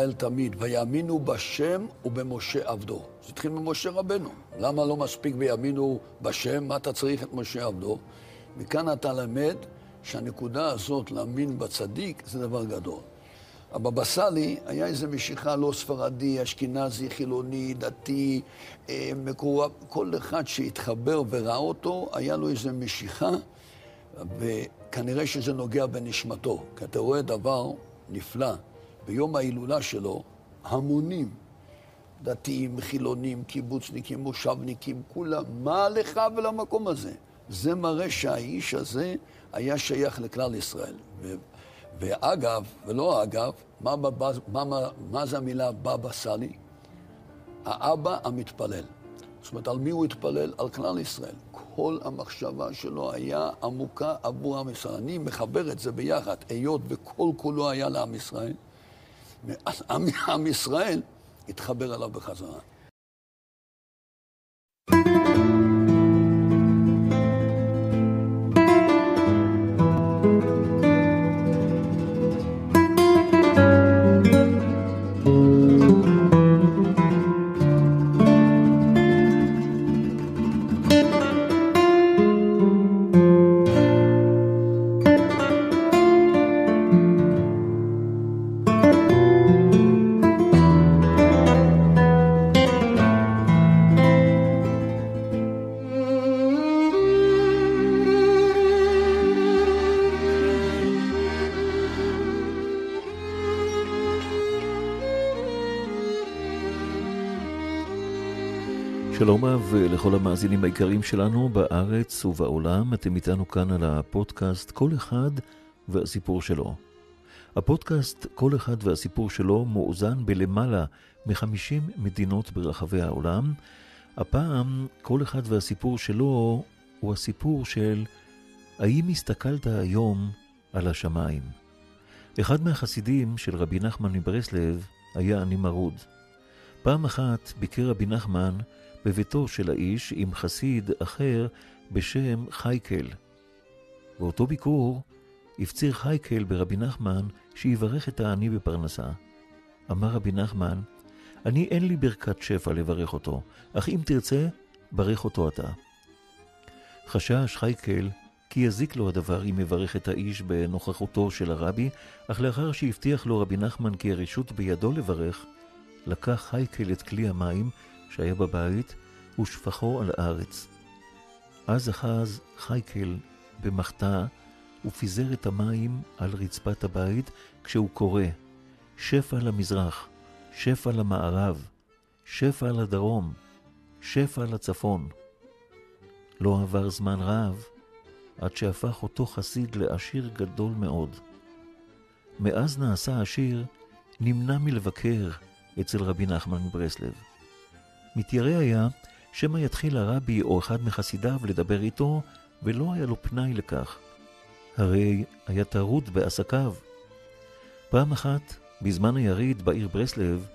ישראל תמיד, ויאמינו בשם ובמשה עבדו. זה התחיל ממשה רבנו. למה לא מספיק ויאמינו בשם? מה אתה צריך את משה עבדו? מכאן אתה למד שהנקודה הזאת, להאמין בצדיק, זה דבר גדול. הבבא סאלי היה איזו משיכה לא ספרדי, אשכנזי, חילוני, דתי, אה, מקורב, כל אחד שהתחבר וראה אותו, היה לו איזו משיכה, וכנראה שזה נוגע בנשמתו. כי אתה רואה דבר נפלא. ביום ההילולה שלו, המונים, דתיים, חילונים, קיבוצניקים, מושבניקים, כולם, מה לך ולמקום הזה? זה מראה שהאיש הזה היה שייך לכלל ישראל. ו- ואגב, ולא אגב, מה, בבא, מה, מה, מה זה המילה בבא סאלי? האבא המתפלל. זאת אומרת, על מי הוא התפלל? על כלל ישראל. כל המחשבה שלו היה עמוקה עבור עם ישראל. אני מחבר את זה ביחד, היות וכל כולו היה לעם ישראל. עם ישראל התחבר אליו בחזרה. לכל המאזינים העיקריים שלנו בארץ ובעולם. אתם איתנו כאן על הפודקאסט כל אחד והסיפור שלו. הפודקאסט כל אחד והסיפור שלו מאוזן בלמעלה מ-50 מדינות ברחבי העולם. הפעם כל אחד והסיפור שלו הוא הסיפור של האם הסתכלת היום על השמיים? אחד מהחסידים של רבי נחמן מברסלב היה אני מרוד. פעם אחת ביקר רבי נחמן בביתו של האיש עם חסיד אחר בשם חייקל. באותו ביקור הפציר חייקל ברבי נחמן שיברך את העני בפרנסה. אמר רבי נחמן, אני אין לי ברכת שפע לברך אותו, אך אם תרצה, ברך אותו אתה. חשש חייקל כי יזיק לו הדבר אם יברך את האיש בנוכחותו של הרבי, אך לאחר שהבטיח לו רבי נחמן כי הרשות בידו לברך, לקח חייקל את כלי המים שהיה בבית ושפכו על הארץ. אז אחז חייקל במחתה ופיזר את המים על רצפת הבית כשהוא קורא שפע למזרח, שפע למערב, שפע לדרום, שפע לצפון. לא עבר זמן רב עד שהפך אותו חסיד לעשיר גדול מאוד. מאז נעשה עשיר, נמנע מלבקר אצל רבי נחמן מברסלב. מתיירא היה שמא יתחיל הרבי או אחד מחסידיו לדבר איתו, ולא היה לו פנאי לכך. הרי היה טרוד בעסקיו. פעם אחת, בזמן היריד בעיר ברסלב,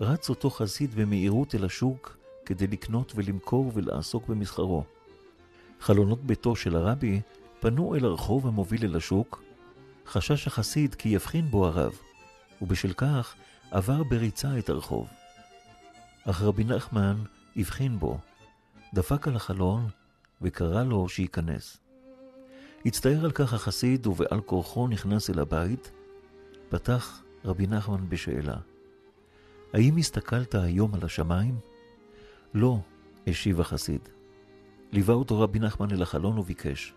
רץ אותו חסיד במהירות אל השוק כדי לקנות ולמכור ולעסוק במסחרו. חלונות ביתו של הרבי פנו אל הרחוב המוביל אל השוק. חשש החסיד כי יבחין בו הרב, ובשל כך עבר בריצה את הרחוב. אך רבי נחמן הבחין בו, דפק על החלון וקרא לו שייכנס. הצטער על כך החסיד ובעל כורחו נכנס אל הבית, פתח רבי נחמן בשאלה: האם הסתכלת היום על השמיים? לא, השיב החסיד. ליווה אותו רבי נחמן אל החלון וביקש,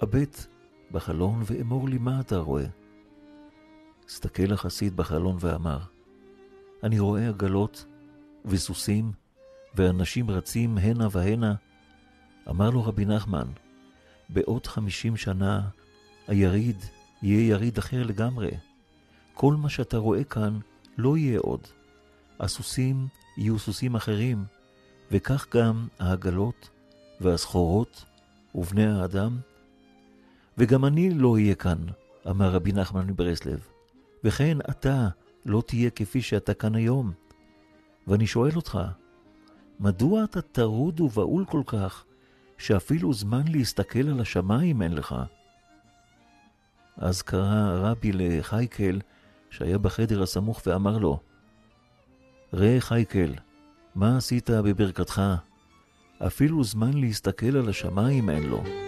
הבט בחלון ואמור לי מה אתה רואה. הסתכל החסיד בחלון ואמר, אני רואה עגלות וסוסים ואנשים רצים הנה והנה. אמר לו רבי נחמן, בעוד חמישים שנה היריד יהיה יריד אחר לגמרי. כל מה שאתה רואה כאן לא יהיה עוד. הסוסים יהיו סוסים אחרים, וכך גם העגלות והסחורות ובני האדם. וגם אני לא אהיה כאן, אמר רבי נחמן מברסלב, וכן אתה לא תהיה כפי שאתה כאן היום. ואני שואל אותך, מדוע אתה טרוד ובהול כל כך, שאפילו זמן להסתכל על השמיים אין לך? אז קרא הרבי לחייקל, שהיה בחדר הסמוך, ואמר לו, ראה חייקל, מה עשית בברכתך? אפילו זמן להסתכל על השמיים אין לו.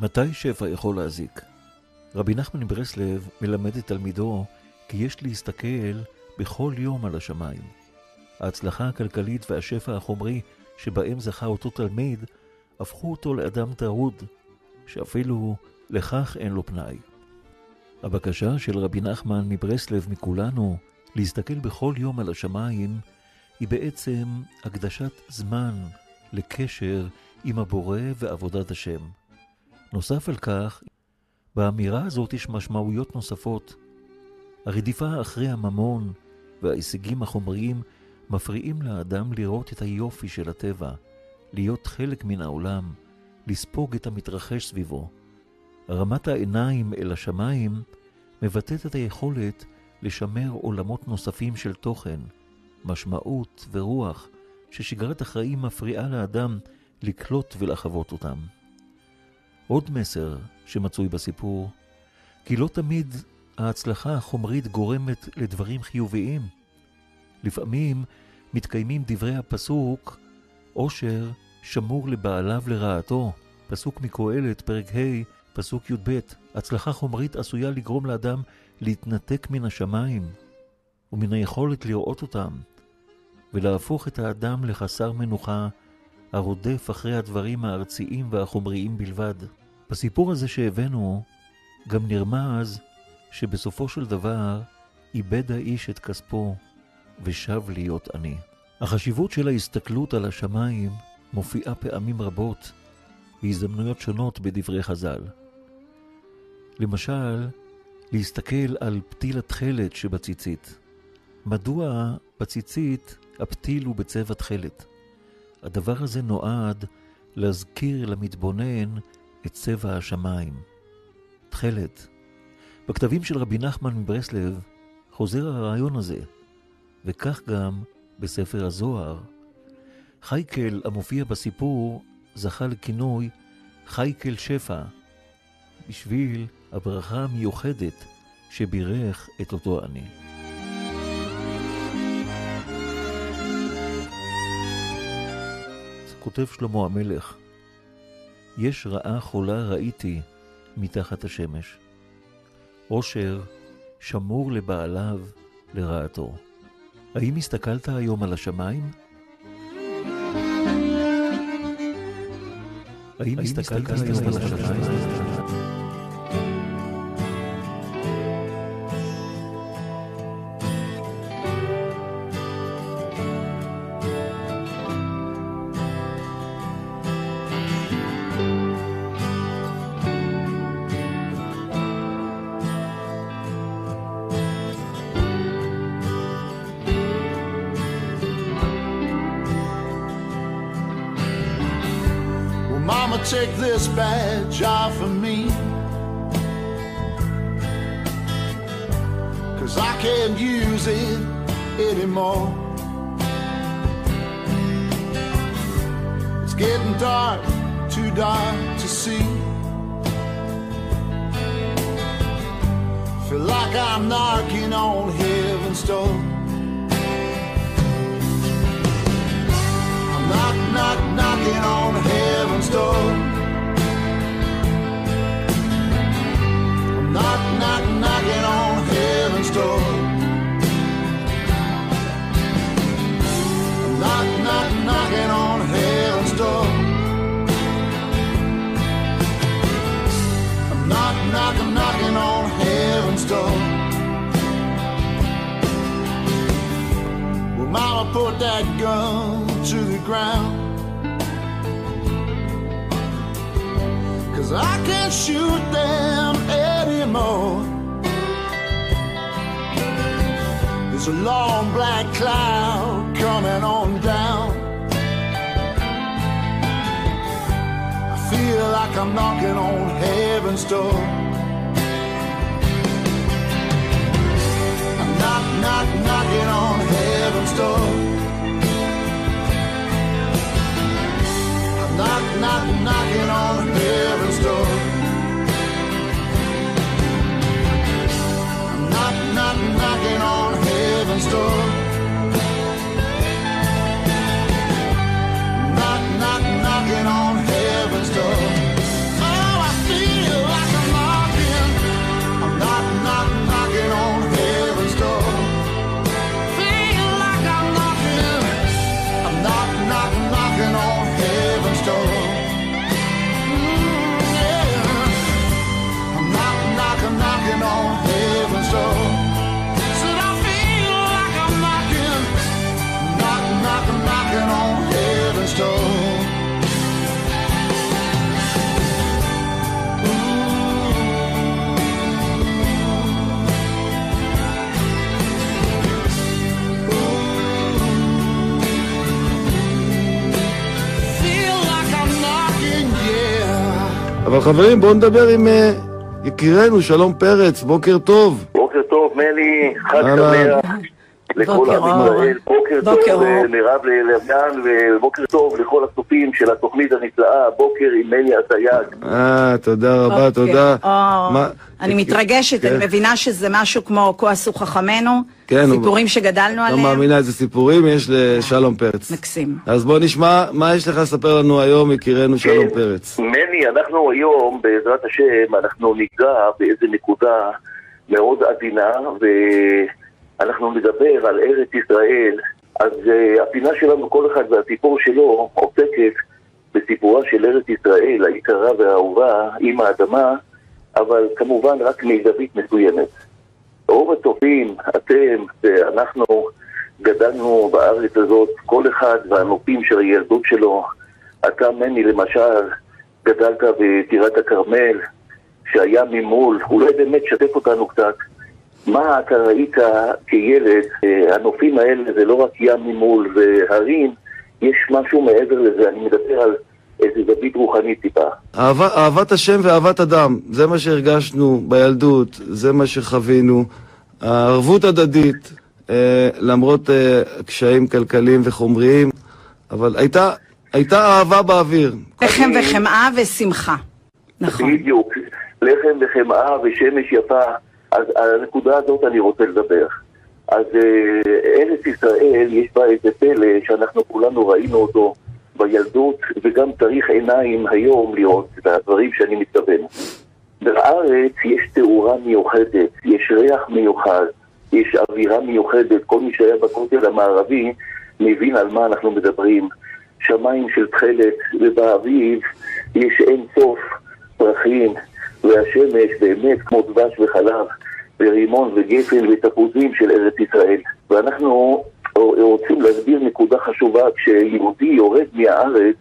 מתי שפע יכול להזיק? רבי נחמן מברסלב מלמד את תלמידו כי יש להסתכל בכל יום על השמיים. ההצלחה הכלכלית והשפע החומרי שבהם זכה אותו תלמיד הפכו אותו לאדם טרוד, שאפילו לכך אין לו פנאי. הבקשה של רבי נחמן מברסלב מכולנו להסתכל בכל יום על השמיים היא בעצם הקדשת זמן לקשר עם הבורא ועבודת השם. נוסף על כך, באמירה הזאת יש משמעויות נוספות. הרדיפה אחרי הממון וההישגים החומריים מפריעים לאדם לראות את היופי של הטבע, להיות חלק מן העולם, לספוג את המתרחש סביבו. הרמת העיניים אל השמיים מבטאת את היכולת לשמר עולמות נוספים של תוכן, משמעות ורוח, ששגרת החיים מפריעה לאדם לקלוט ולחוות אותם. עוד מסר שמצוי בסיפור, כי לא תמיד ההצלחה החומרית גורמת לדברים חיוביים. לפעמים מתקיימים דברי הפסוק, עושר שמור לבעליו לרעתו, פסוק מקהלת, פרק ה', פסוק י"ב, הצלחה חומרית עשויה לגרום לאדם להתנתק מן השמיים ומן היכולת לראות אותם, ולהפוך את האדם לחסר מנוחה הרודף אחרי הדברים הארציים והחומריים בלבד. בסיפור הזה שהבאנו, גם נרמז שבסופו של דבר איבד האיש את כספו ושב להיות עני. החשיבות של ההסתכלות על השמיים מופיעה פעמים רבות בהזדמנויות שונות בדברי חז"ל. למשל, להסתכל על פתיל התכלת שבציצית. מדוע בציצית הפתיל הוא בצבע תכלת? הדבר הזה נועד להזכיר למתבונן את צבע השמיים. תכלת. בכתבים של רבי נחמן מברסלב חוזר הרעיון הזה, וכך גם בספר הזוהר. חייקל המופיע בסיפור זכה לכינוי חייקל שפע, בשביל הברכה המיוחדת שבירך את אותו עני. כותב שלמה המלך, יש רעה חולה ראיתי מתחת השמש. עושר שמור לבעליו לרעתו. האם הסתכלת היום על השמיים? האם הסתכלת היום על השמיים? חברים, בואו נדבר עם אה, יקירנו, שלום פרץ, בוקר טוב. בוקר טוב, מני, חג. שמח לכל עם. ישראל, בוקר טוב. אה, לרב לרביאן, ובוקר טוב לכל הצופים של התוכנית הנפלאה, בוקר עם מני אסייג. אה, תודה רבה. תודה. אני מתרגשת, כן. אני מבינה שזה משהו כמו כה עשו חכמינו, כן, הוא- סיפורים שגדלנו לא עליהם. מאמינה איזה סיפורים יש לשלום פרץ. מקסים. אז בוא נשמע, מה יש לך לספר לנו היום, יקירנו שלום כן. פרץ? מני, אנחנו היום, בעזרת השם, אנחנו ניגע באיזה נקודה מאוד עדינה, ואנחנו נדבר על ארץ ישראל אז uh, הפינה שלנו, כל אחד והסיפור שלו, עוסקת בסיפורה של ארץ ישראל, היקרה והאהובה, עם האדמה, אבל כמובן רק מזווית מסוימת. רוב הצופים, אתם ואנחנו, גדלנו בארץ הזאת, כל אחד והנופים של הילדות שלו. אתה, מני, למשל, גדלת בטירת הכרמל, שהיה ממול, אולי באמת שתף אותנו קצת. מה אתה ראית כילד, אה, הנופים האלה זה לא רק ים ממול והרים, יש משהו מעבר לזה, אני מדבר על איזה זווית רוחנית טיפה. אהבה, אהבת השם ואהבת אדם, זה מה שהרגשנו בילדות, זה מה שחווינו. הערבות הדדית, אה, למרות אה, קשיים כלכליים וחומריים, אבל הייתה, הייתה אהבה באוויר. לחם וחמאה ושמחה. נכון. בדיוק, לחם וחמאה ושמש יפה, אז על הנקודה הזאת אני רוצה לדבר. אז אה, ארץ ישראל, יש בה איזה פלא שאנחנו כולנו ראינו אותו בילדות, וגם צריך עיניים היום לראות את הדברים שאני מתכוון. בארץ יש תאורה מיוחדת, יש ריח מיוחד, יש אווירה מיוחדת, כל מי שהיה בכותל המערבי מבין על מה אנחנו מדברים. שמיים של תכלת, ובאביב יש אין סוף פרחים, והשמש באמת כמו דבש וחלב, ורימון וגפן ותפוזים של ארץ ישראל. ואנחנו רוצים להסביר נקודה חשובה, כשיהודי יורד מהארץ,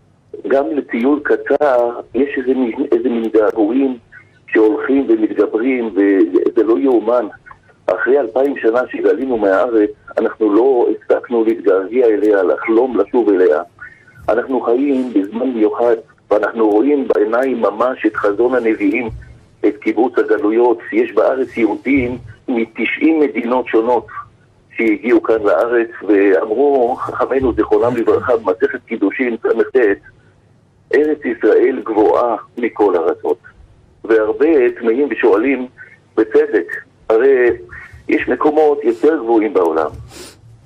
גם לטיול קצר יש איזה, איזה מין געגועים שהולכים ומתגברים, וזה לא יאומן. אחרי אלפיים שנה שגלינו מהארץ, אנחנו לא הספקנו להתגעגע אליה, לחלום לשוב אליה. אנחנו חיים בזמן מיוחד, ואנחנו רואים בעיניים ממש את חזון הנביאים, את קיבוץ הגלויות. יש בארץ יהודים מ-90 מדינות שונות שהגיעו כאן לארץ, ואמרו חכמינו זיכרונם לברכה במסכת קידושין ס"ט, ארץ ישראל גבוהה מכל ארצות. והרבה תמהים ושואלים, בצדק, הרי יש מקומות יותר גבוהים בעולם.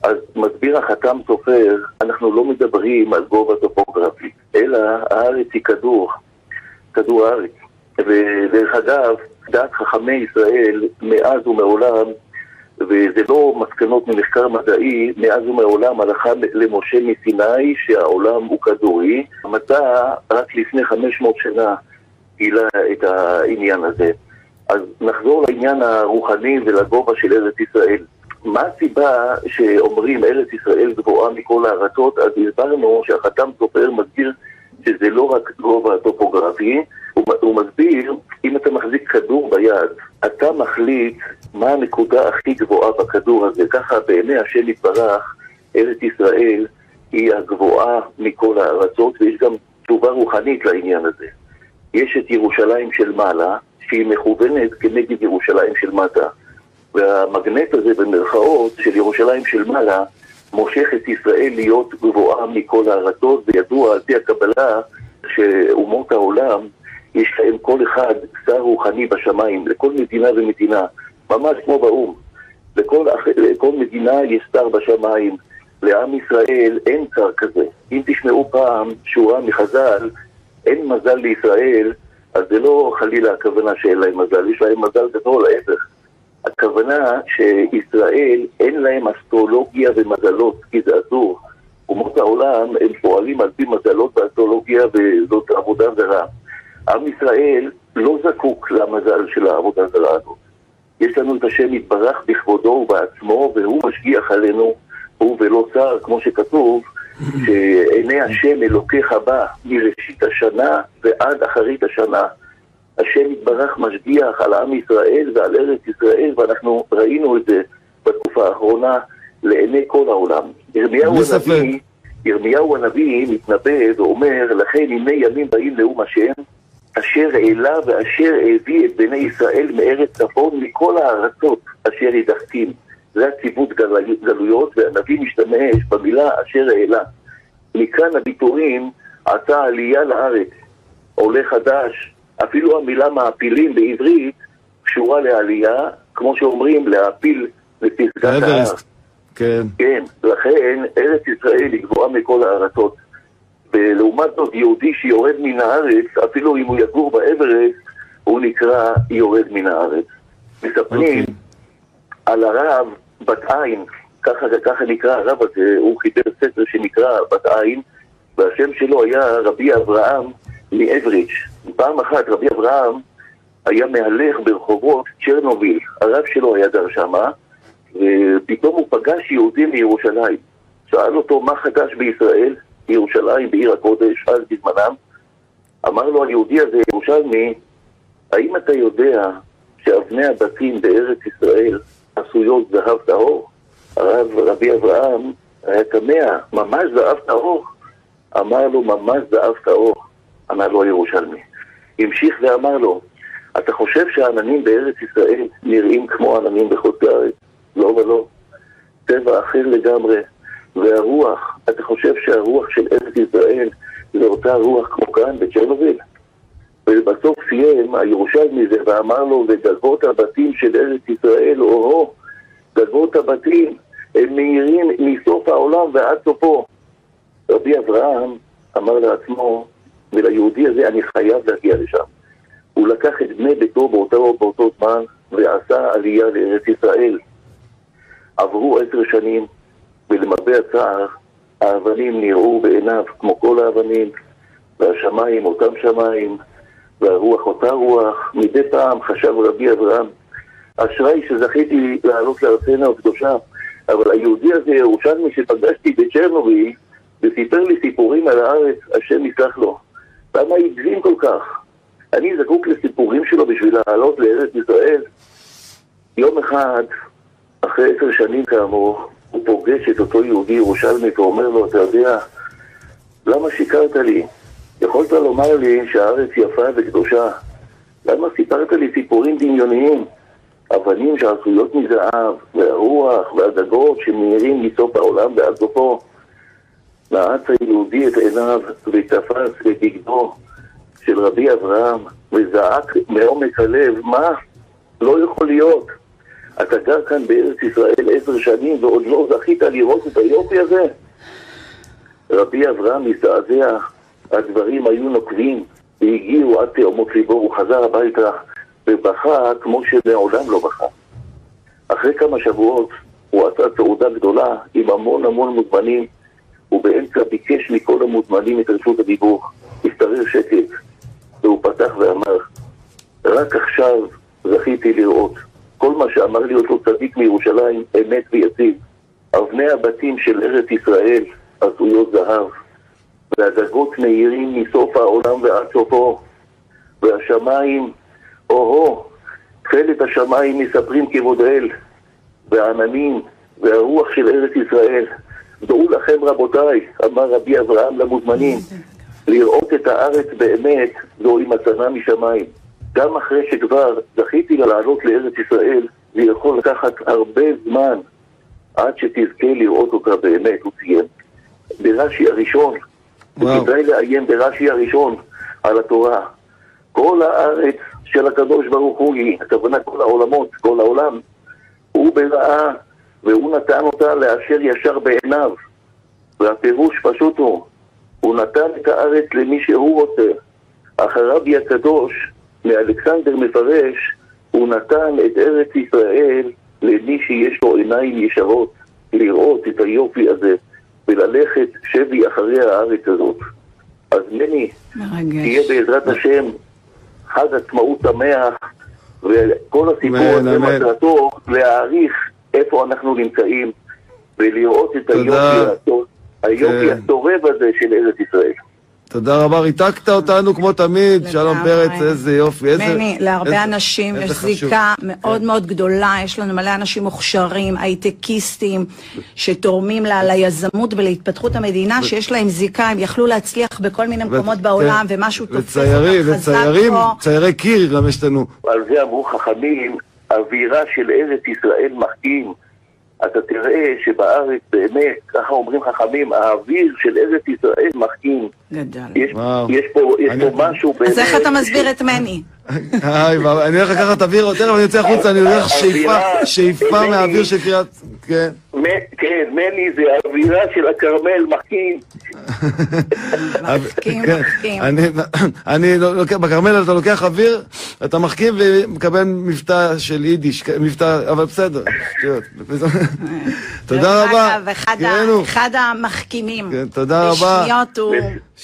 אז מסביר החתם סופר, אנחנו לא מדברים על גובה טופוגרפי, אלא הארץ היא כדור, כדור הארץ. ודרך אגב, דעת חכמי ישראל מאז ומעולם, וזה לא מסקנות ממחקר מדעי, מאז ומעולם הלכה למשה מסיני שהעולם הוא כדורי, המדע רק לפני 500 שנה גילה את העניין הזה. אז נחזור לעניין הרוחני ולגובה של ארץ ישראל. מה הסיבה שאומרים ארץ ישראל גבוהה מכל הארצות? אז הסברנו שהחתם סופר מסביר שזה לא רק גובה טופוגרפי, הוא, הוא מסביר, אם אתה מחזיק כדור ביד, אתה מחליט מה הנקודה הכי גבוהה בכדור הזה. ככה בעיני השם יתברך, ארץ ישראל היא הגבוהה מכל הארצות, ויש גם תשובה רוחנית לעניין הזה. יש את ירושלים של מעלה, שהיא מכוונת כנגד ירושלים של מטה. והמגנט הזה במרכאות של ירושלים של מעלה מושך את ישראל להיות גבוהה מכל הארצות, וידוע על פי הקבלה שאומות העולם יש להם כל אחד שר רוחני בשמיים, לכל מדינה ומדינה, ממש כמו באו"ם. לכל, אח- לכל מדינה יש שר בשמיים, לעם ישראל אין שר כזה. אם תשמעו פעם שורה מחז"ל, אין מזל לישראל, אז זה לא חלילה הכוונה שאין להם מזל, יש להם מזל גדול, להפך. הכוונה שישראל אין להם אסטרולוגיה ומזלות, כי זה אסור. אומות העולם הם פועלים על פי מזלות ואסטרולוגיה וזאת עבודה זרה. עם ישראל לא זקוק למזל של העבודה הזרה הזאת. יש לנו את השם יתברך בכבודו ובעצמו, והוא משגיח עלינו, הוא ולא שר, כמו שכתוב, [laughs] שעיני השם אלוקיך בא מראשית השנה ועד אחרית השנה. השם יתברך משגיח על עם ישראל ועל ארץ ישראל, ואנחנו ראינו את זה בתקופה האחרונה לעיני כל העולם. ירמיהו. הנביא, ירמיהו הנביא מתנבא ואומר, לכן הנה ימים באים נאום השם, אשר העלה ואשר הביא את בני ישראל מארץ צפון מכל הארצות אשר ידחתים. זה הציוות גל- גלויות, והנביא משתמש במילה אשר העלה. מכאן הביטויים עשה עלייה לארץ, עולה חדש, אפילו המילה מעפילים בעברית קשורה לעלייה, כמו שאומרים להעפיל לפסגת ההר. כן. כן, לכן ארץ ישראל היא גבוהה מכל הארצות. ולעומת זאת יהודי שיורד מן הארץ, אפילו אם הוא יגור באברסט, הוא נקרא יורד מן הארץ. מספרים אוקיי. על הרב בת עין, ככה, ככה נקרא הרב הזה, הוא חיבר ספר שנקרא בת עין, והשם שלו היה רבי אברהם מאבריץ'. פעם אחת רבי אברהם היה מהלך ברחובות צ'רנוביל, הרב שלו היה גר שמה, ופתאום הוא פגש יהודי מירושלים. שאל אותו מה חדש בישראל, ירושלים, בעיר הקודש, אז בזמנם. אמר לו היהודי הזה, ירושלמי, האם אתה יודע שאבני הבתים בארץ ישראל עשויות זהב טהור? הרב רבי אברהם היה תמה, ממש זהב טהור? אמר לו, ממש זהב טהור. אמר לו הירושלמי. המשיך ואמר לו, אתה חושב שהעננים בארץ ישראל נראים כמו עננים בחוץ לארץ? לא ולא. טבע אחר לגמרי. והרוח, אתה חושב שהרוח של ארץ ישראל זה אותה רוח כמו כאן בצ'רנוביל? ובסוף סיים הירושלמי זה ואמר לו, וגגות הבתים של ארץ ישראל, או-הו, גגות הבתים, הם מאירים מסוף העולם ועד סופו. רבי אברהם אמר לעצמו, וליהודי הזה אני חייב להגיע לשם. הוא לקח את בני ביתו באותו, באותו זמן ועשה עלייה לארץ ישראל. עברו עשר שנים, ולמרבה הצער, האבנים נראו בעיניו כמו כל האבנים, והשמיים אותם שמיים, והרוח אותה רוח. מדי פעם חשב רבי אברהם, אשראי שזכיתי לעלות לארצנו הקדושה, אבל היהודי הזה, ירושלמי שפגשתי בצ'רנוביל, וסיפר לי סיפורים על הארץ, השם יסלח לו. למה הגזים כל כך? אני זקוק לסיפורים שלו בשביל לעלות לארץ ישראל. יום אחד, אחרי עשר שנים כאמור, הוא פוגש את אותו יהודי ירושלמי ואומר לו, אתה יודע, למה שיקרת לי? יכולת לומר לי שהארץ יפה וקדושה. למה סיפרת לי סיפורים דמיוניים? אבנים שעשויות מזהב, והרוח והדגות שמאירים מסוף העולם ועד סופו. נעץ היהודי את עיניו ותפס את בגדו של רבי אברהם וזעק מעומק הלב, מה? לא יכול להיות. אתה גר כאן בארץ ישראל עשר שנים ועוד לא זכית לראות את היופי הזה? רבי אברהם מזדעזע, הדברים היו נוקבים והגיעו עד תאומות ליבו, הוא חזר הביתה ובכה כמו שמעולם לא בכה. אחרי כמה שבועות הוא עשה תעודה גדולה עם המון המון מוזמנים ובאמצע ביקש מכל המוזמנים את רשות הדיבור. השתרר שקט והוא פתח ואמר רק עכשיו זכיתי לראות כל מה שאמר לי אותו צדיק מירושלים, אמת ויציב. אבני הבתים של ארץ ישראל עשויות זהב, והגגות מאירים מסוף העולם ועד סופו, והשמיים, או-הו, תכלת השמיים מספרים כבוד אל, והעננים והרוח של ארץ ישראל. דעו לכם רבותיי, אמר רבי אברהם למוזמנים, לראות את הארץ באמת זוהי מתנה משמיים. גם אחרי שכבר זכיתי לעלות לארץ ישראל, זה יכול לקחת הרבה זמן עד שתזכה לראות אותה באמת, הוא ציין. ברש"י הראשון, וכדאי לעיין ברש"י הראשון על התורה. כל הארץ של הקדוש ברוך הוא היא, הכוונה כל העולמות, כל העולם, הוא בראה והוא נתן אותה לאשר ישר בעיניו. והפירוש פשוט הוא, הוא נתן את הארץ למי שהוא רוצה. הרבי הקדוש מאלכסנדר מפרש, הוא נתן את ארץ ישראל למי שיש לו עיניים ישרות, לראות את היופי הזה וללכת שבי אחרי הארץ הזאת. אז מני, תהיה בעזרת השם חג עצמאות שמח, וכל הסיפור הזה מטרתו להעריך איפה אנחנו נמצאים ולראות את היופי, הצורב הזה של ארץ ישראל. תודה רבה, ריתקת אותנו כמו תמיד, שלום פרץ, איזה יופי, איזה... מני, להרבה אנשים יש זיקה מאוד מאוד גדולה, יש לנו מלא אנשים מוכשרים, הייטקיסטים, שתורמים ליזמות ולהתפתחות המדינה, שיש להם זיקה, הם יכלו להצליח בכל מיני מקומות בעולם, ומשהו תופס אותם חזק פה. וציירי קיר גם יש לנו. על זה אמרו חכמים, אווירה של ארץ ישראל מחכים. אתה תראה שבארץ באמת, ככה אומרים חכמים, האוויר של ארץ ישראל מחכים. גדל. יש, יש פה, יש פה משהו. אז איך אתה מסביר את מני? היי, אני הולך לקחת אוויר, תכף אני יוצא החוצה, אני הולך שאיפה, שאיפה מהאוויר של קריית... כן. כן, מני זה האווירה של הכרמל מחכים. מחכים, כן, מחכים. אני- אני לוקח, בכרמל אתה לוקח אוויר, אתה מחכים ומקבל מבטא של יידיש, מבטא, אבל בסדר, שטויות. תודה רבה. אחד המחכימים. כן, תודה רבה. בשניות הוא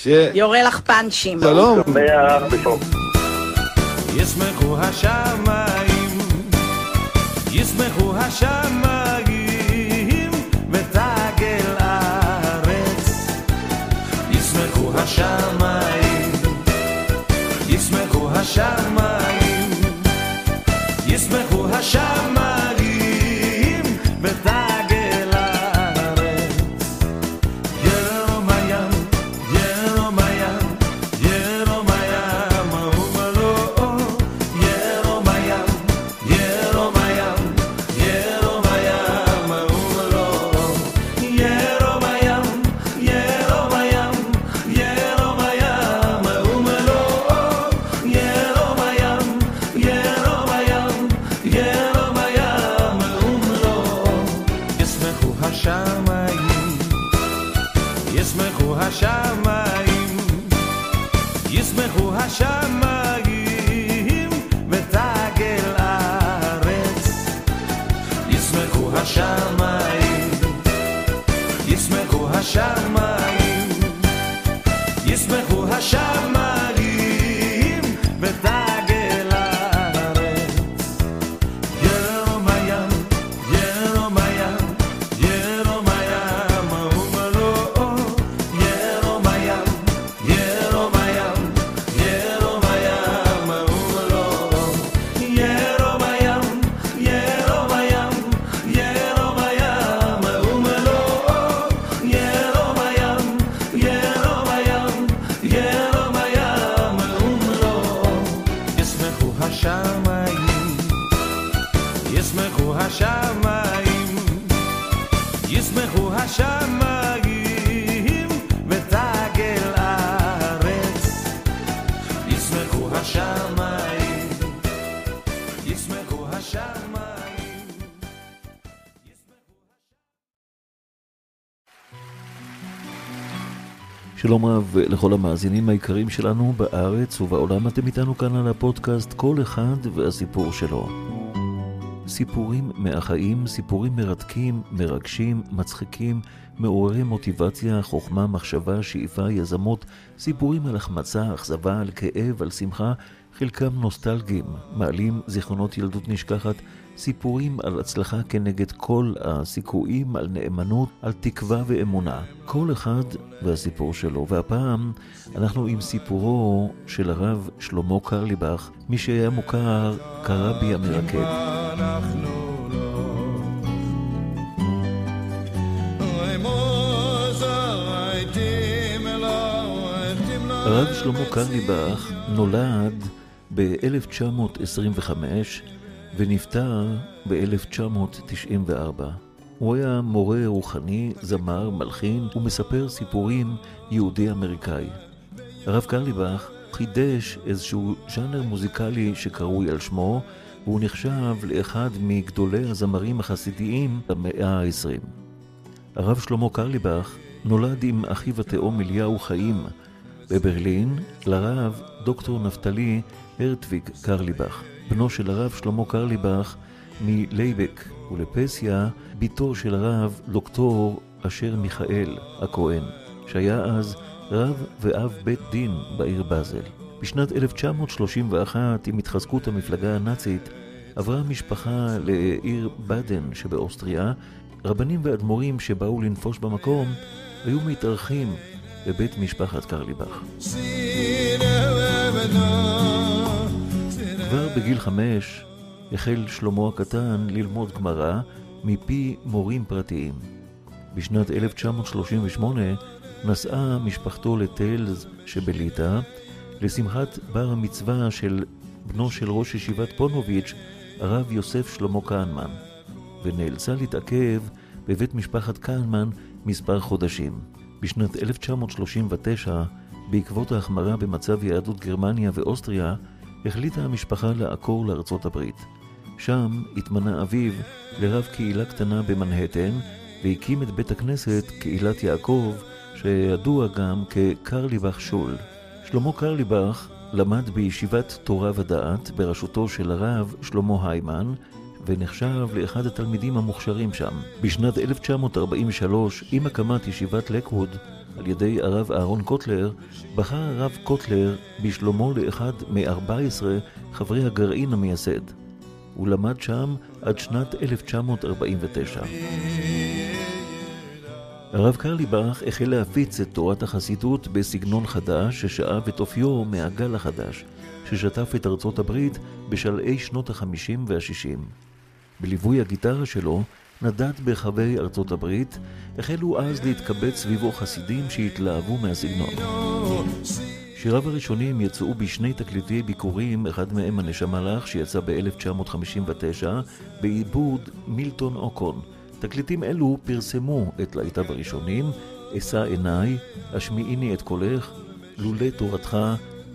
ש- יורה לך פאנצ'ים. שלום. ישמחו השמיים, ישמחו השמיים, ותגל הארץ. ישמחו השמיים, ישמחו השמיים, שלום רב לכל המאזינים היקרים שלנו בארץ ובעולם, אתם איתנו כאן על הפודקאסט כל אחד והסיפור שלו. סיפורים מהחיים, סיפורים מרתקים, מרגשים, מצחיקים, מעוררי מוטיבציה, חוכמה, מחשבה, שאיפה, יזמות, סיפורים על החמצה, אכזבה, על כאב, על שמחה, חלקם נוסטלגיים, מעלים זיכרונות ילדות נשכחת, סיפורים על הצלחה כנגד כל הסיכויים, על נאמנות, על תקווה ואמונה. כל אחד והסיפור שלו. והפעם אנחנו עם סיפורו של הרב שלמה קרליבך, מי שהיה מוכר כרבי המרקד. הרב שלמה קרליבך נולד ב-1925 ונפטר ב-1994. הוא היה מורה רוחני, זמר, מלחין ומספר סיפורים יהודי-אמריקאי. הרב קרליבך חידש איזשהו ז'אנר מוזיקלי שקרוי על שמו, והוא נחשב לאחד מגדולי הזמרים החסידיים במאה ה-20. הרב שלמה קרליבך נולד עם אחיו התאום אליהו חיים בברלין לרב דוקטור נפתלי הרטוויג קרליבך, בנו של הרב שלמה קרליבך מלייבק, ולפסיה בתו של הרב דוקטור אשר מיכאל הכהן, שהיה אז רב ואב בית דין בעיר באזל. בשנת 1931, עם התחזקות המפלגה הנאצית, עברה המשפחה לעיר באדן שבאוסטריה. רבנים ואדמו"רים שבאו לנפוש במקום היו מתארחים בבית משפחת קרליבך. כבר בגיל חמש החל שלמה הקטן ללמוד גמרא מפי מורים פרטיים. בשנת 1938 נסעה משפחתו לטיילס שבליטא לשמחת בר המצווה של בנו של ראש ישיבת פונוביץ', הרב יוסף שלמה כהנמן, ונאלצה להתעכב בבית משפחת כהנמן מספר חודשים. בשנת 1939, בעקבות ההחמרה במצב יהדות גרמניה ואוסטריה, החליטה המשפחה לעקור לארצות הברית. שם התמנה אביו לרב קהילה קטנה במנהטן, והקים את בית הכנסת קהילת יעקב, שידוע גם כקרליבך שול. שלמה קרליבך למד בישיבת תורה ודעת בראשותו של הרב שלמה היימן, ונחשב לאחד התלמידים המוכשרים שם. בשנת 1943, עם הקמת ישיבת לקווד על ידי הרב אהרון קוטלר, בחר הרב קוטלר בשלומו לאחד מ-14 חברי הגרעין המייסד. הוא למד שם עד שנת 1949. הרב קרליבך החל להפיץ את תורת החסידות בסגנון חדש ששאב את אופיו מהגל החדש, ששטף את ארצות הברית בשלהי שנות החמישים והשישים. בליווי הגיטרה שלו, נדד ברחבי ארצות הברית, החלו אז להתקבץ סביבו חסידים שהתלהבו מהסגנון. שיריו הראשונים יצאו בשני תקליטי ביקורים, אחד מהם הנשמה לך שיצא ב-1959 בעיבוד מילטון אוקון. תקליטים אלו פרסמו את להיטיו הראשונים, אשא עיניי, השמיעיני את קולך, לולא תורתך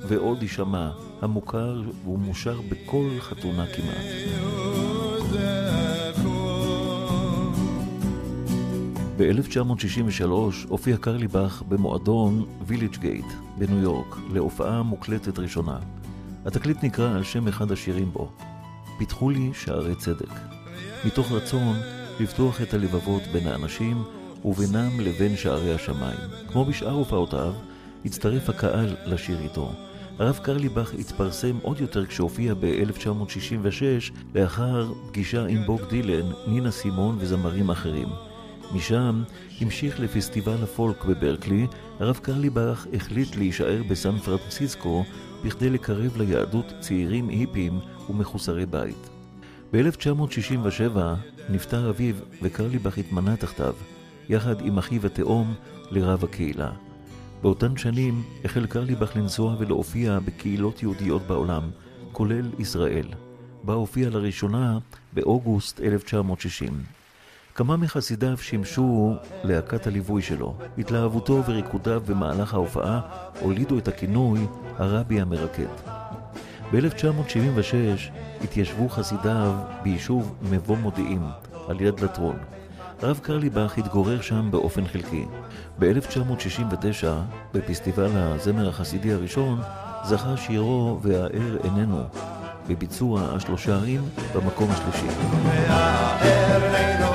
ועוד יישמע, המוכר ומושר בכל חתונה כמעט. ב-1963 הופיע קרליבך במועדון וילג' גייט בניו יורק להופעה מוקלטת ראשונה. התקליט נקרא על שם אחד השירים בו, פיתחו לי שערי צדק, מתוך רצון לפתוח את הלבבות בין האנשים ובינם לבין שערי השמיים. כמו בשאר הופעותיו, הצטרף הקהל לשיר איתו. הרב קרליבך התפרסם עוד יותר כשהופיע ב-1966 לאחר פגישה עם בוג דילן, נינה סימון וזמרים אחרים. משם המשיך לפסטיבל הפולק בברקלי, הרב קרליבך החליט להישאר בסן פרנסיסקו בכדי לקרב ליהדות צעירים היפים ומחוסרי בית. ב-1967 נפטר אביו וקרליבך התמנה תחתיו, יחד עם אחיו התאום לרב הקהילה. באותן שנים החל קרליבך לנסוע ולהופיע בקהילות יהודיות בעולם, כולל ישראל, בה הופיע לראשונה באוגוסט 1960. כמה מחסידיו שימשו להקת הליווי שלו. התלהבותו וריקודיו במהלך ההופעה הולידו את הכינוי הרבי המרקד. ב-1976 התיישבו חסידיו ביישוב מבוא מודיעין, על יד לטרון. הרב קרליבך התגורר שם באופן חלקי. ב-1969, בפסטיבל הזמר החסידי הראשון, זכה שירו "והאר איננו", בביצוע השלושה ערים במקום השלישי. ודבק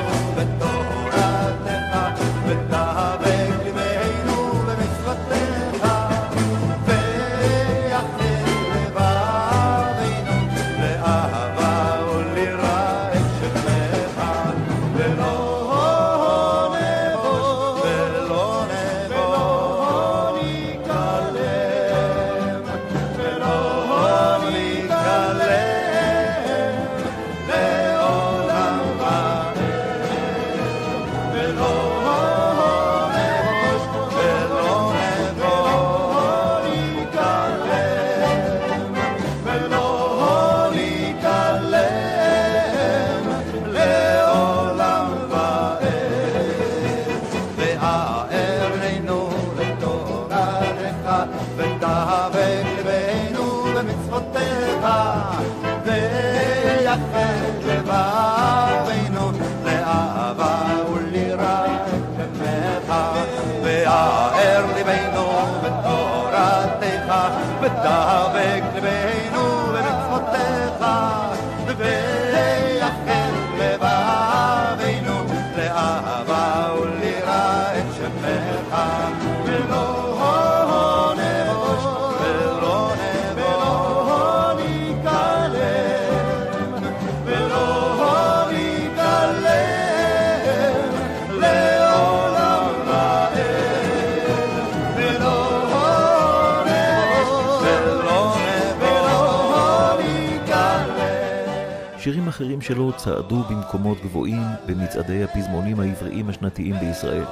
שלו צעדו במקומות גבוהים במצעדי הפזמונים העבריים השנתיים בישראל.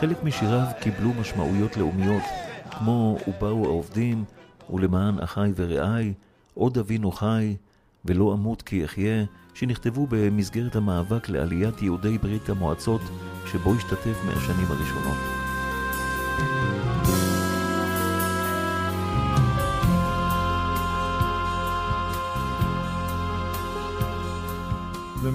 חלק משיריו קיבלו משמעויות לאומיות, כמו "ובאו העובדים", "ולמען אחי ורעי", "עוד אבינו חי", "ולא אמות כי אחיה", שנכתבו במסגרת המאבק לעליית יהודי ברית המועצות, שבו השתתף מהשנים הראשונות.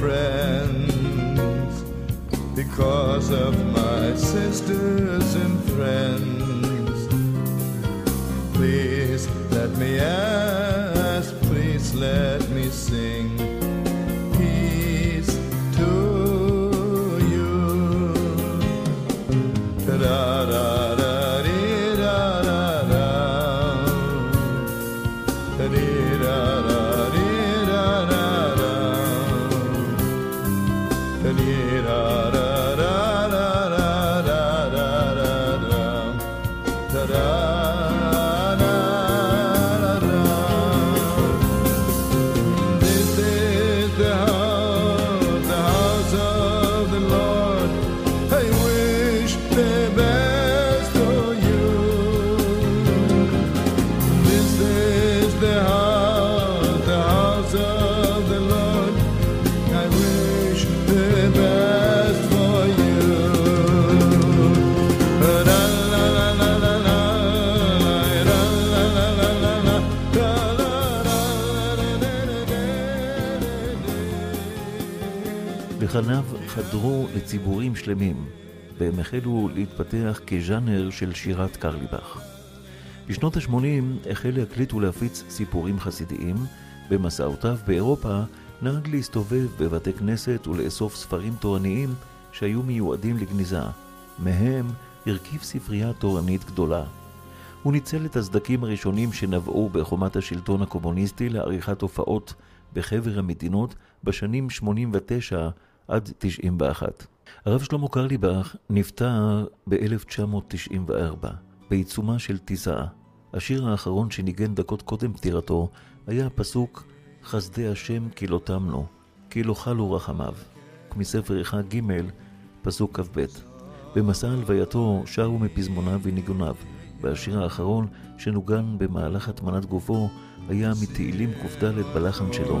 friends, because of my sisters and friends, please let me ask, לחניו חדרו לציבורים שלמים, והם החלו להתפתח כז'אנר של שירת קרליבך. בשנות ה-80 החל להקליט ולהפיץ סיפורים חסידיים, במסעותיו באירופה נהג להסתובב בבתי כנסת ולאסוף ספרים תורניים שהיו מיועדים לגניזה. מהם הרכיב ספרייה תורנית גדולה. הוא ניצל את הסדקים הראשונים שנבעו בחומת השלטון הקומוניסטי לעריכת הופעות בחבר המדינות בשנים 89 עד 91. הרב שלמה קרליבך נפטר ב-1994 בעיצומה של טיסה. השיר האחרון שניגן דקות קודם פטירתו היה הפסוק חסדי השם כי לא תמנו, כי לא חלו רחמיו, מספר איכה ג', פסוק כ"ב. במסע הלווייתו שרו מפזמוניו וניגוניו, והשיר האחרון שנוגן במהלך הטמנת גופו היה מתהילים קד בלחן שלו.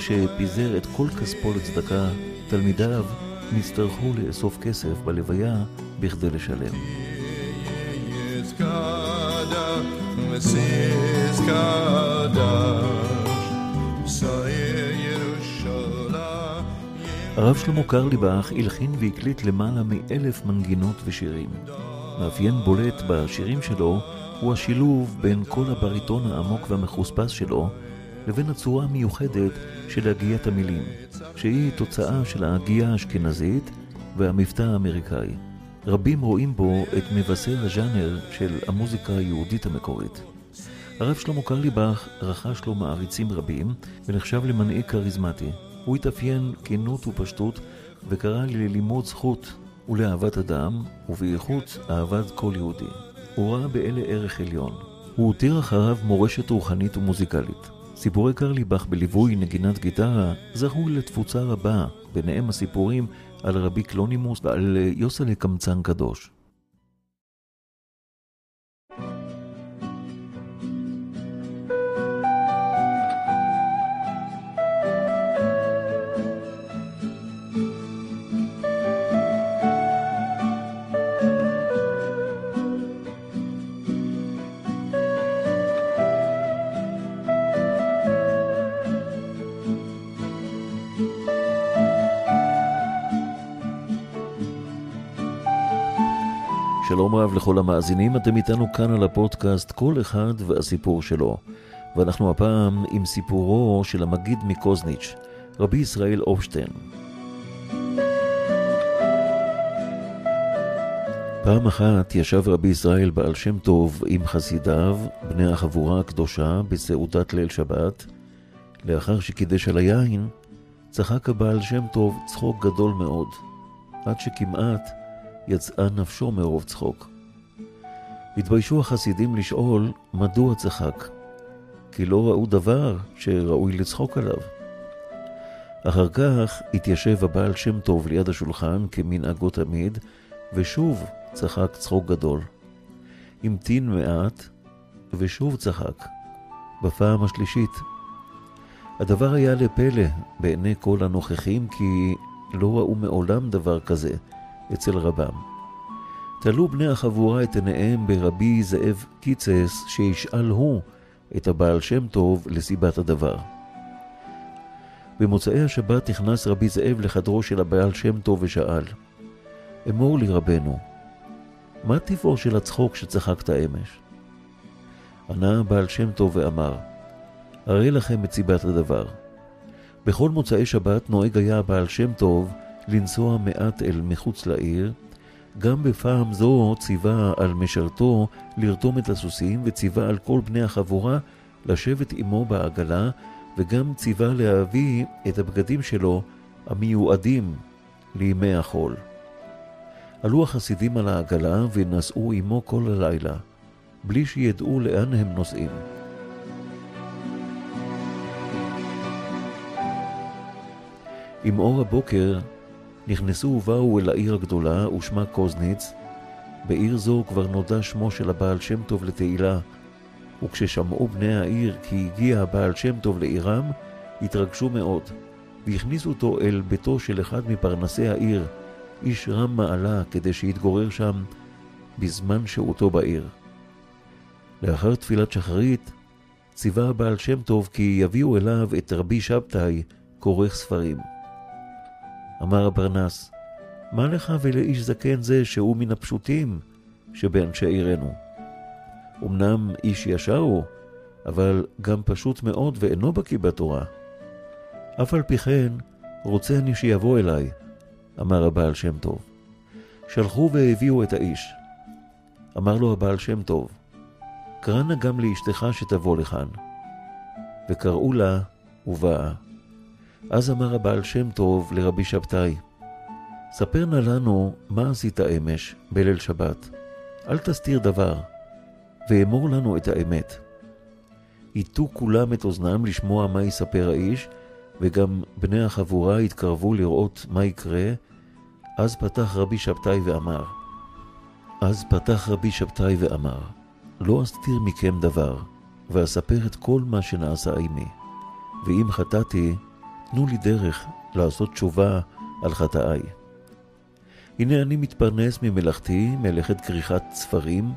שפיזר את כל כספו לצדקה, תלמידיו נצטרכו לאסוף כסף בלוויה בכדי לשלם. הרב שלמה קרליבך הלחין והקליט למעלה מאלף מנגינות ושירים. מאפיין בולט בשירים שלו הוא השילוב בין קול הבריטון העמוק והמחוספס שלו לבין הצורה המיוחדת של הגיית המילים, שהיא תוצאה של ההגייה האשכנזית והמבטא האמריקאי. רבים רואים בו את מבשר הז'אנר של המוזיקה היהודית המקורית. הרב שלמה קרליבך רכש לו מעריצים רבים ונחשב למנהיג כריזמטי. הוא התאפיין כנות ופשטות וקרא ללימוד זכות ולאהבת אדם, ובייחוד אהבת כל יהודי. הוא ראה באלה ערך עליון. הוא הותיר אחריו מורשת רוחנית ומוזיקלית. סיפורי קרליבך בליווי נגינת גיטרה זכו לתפוצה רבה, ביניהם הסיפורים על רבי קלונימוס ועל יוסלה קמצן קדוש. שלום רב לכל המאזינים, אתם איתנו כאן על הפודקאסט כל אחד והסיפור שלו. ואנחנו הפעם עם סיפורו של המגיד מקוזניץ', רבי ישראל אופשטיין. פעם אחת ישב רבי ישראל בעל שם טוב עם חסידיו, בני החבורה הקדושה, בסעודת ליל שבת. לאחר שקידש על היין, צחק הבעל שם טוב צחוק גדול מאוד, עד שכמעט יצאה נפשו מרוב צחוק. התביישו החסידים לשאול מדוע צחק, כי לא ראו דבר שראוי לצחוק עליו. אחר כך התיישב הבעל שם טוב ליד השולחן כמנהגו תמיד, ושוב צחק צחוק גדול. המתין מעט, ושוב צחק, בפעם השלישית. הדבר היה לפלא בעיני כל הנוכחים, כי לא ראו מעולם דבר כזה. אצל רבם. תלו בני החבורה את עיניהם ברבי זאב קיצס, שישאל הוא את הבעל שם טוב לסיבת הדבר. במוצאי השבת נכנס רבי זאב לחדרו של הבעל שם טוב ושאל, אמור לי רבנו, מה טבעו של הצחוק שצחקת אמש? ענה הבעל שם טוב ואמר, הרי לכם את סיבת הדבר. בכל מוצאי שבת נוהג היה הבעל שם טוב לנסוע מעט אל מחוץ לעיר. גם בפעם זו ציווה על משרתו לרתום את הסוסים, וציווה על כל בני החבורה לשבת עמו בעגלה, וגם ציווה להביא את הבגדים שלו המיועדים לימי החול. עלו החסידים על העגלה ונסעו עמו כל הלילה, בלי שידעו לאן הם נוסעים. עם אור הבוקר נכנסו ובאו אל העיר הגדולה, ושמה קוזניץ. בעיר זו כבר נודע שמו של הבעל שם טוב לתהילה, וכששמעו בני העיר כי הגיע הבעל שם טוב לעירם, התרגשו מאוד, והכניסו אותו אל ביתו של אחד מפרנסי העיר, איש רם מעלה, כדי שיתגורר שם בזמן שהותו בעיר. לאחר תפילת שחרית, ציווה הבעל שם טוב כי יביאו אליו את רבי שבתאי, כורך ספרים. אמר הפרנס, מה לך ולאיש זקן זה שהוא מן הפשוטים שבאנשי עירנו? אמנם איש ישר הוא, אבל גם פשוט מאוד ואינו בקיא בתורה. אף על פי כן, רוצה אני שיבוא אליי, אמר הבעל שם טוב. שלחו והביאו את האיש. אמר לו הבעל שם טוב, קרא נא גם לאשתך שתבוא לכאן. וקראו לה, ובאה. אז אמר הבעל שם טוב לרבי שבתאי, ספר נא לנו מה עשית אמש בליל שבת. אל תסתיר דבר, ואמור לנו את האמת. הטו כולם את אוזנם לשמוע מה יספר האיש, וגם בני החבורה התקרבו לראות מה יקרה. אז פתח רבי שבתאי ואמר, אז פתח רבי שבתאי ואמר, לא אסתיר מכם דבר, ואספר את כל מה שנעשה עמי. ואם חטאתי, תנו לי דרך לעשות תשובה על חטאיי. הנה אני מתפרנס ממלאכתי, מלאכת כריכת ספרים.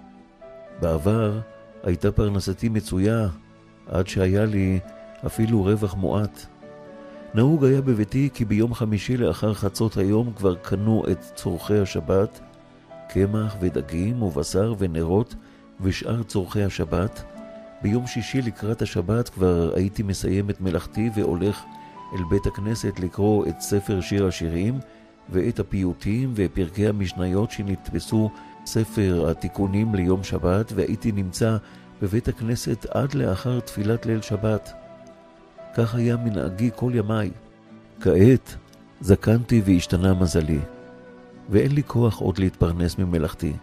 בעבר הייתה פרנסתי מצויה, עד שהיה לי אפילו רווח מועט. נהוג היה בביתי כי ביום חמישי לאחר חצות היום כבר קנו את צורכי השבת, קמח ודגים ובשר ונרות ושאר צורכי השבת, ביום שישי לקראת השבת כבר הייתי מסיים את מלאכתי והולך אל בית הכנסת לקרוא את ספר שיר השירים ואת הפיוטים ופרקי המשניות שנתפסו ספר התיקונים ליום שבת והייתי נמצא בבית הכנסת עד לאחר תפילת ליל שבת. כך היה מנהגי כל ימיי. כעת זקנתי והשתנה מזלי, ואין לי כוח עוד להתפרנס ממלאכתי.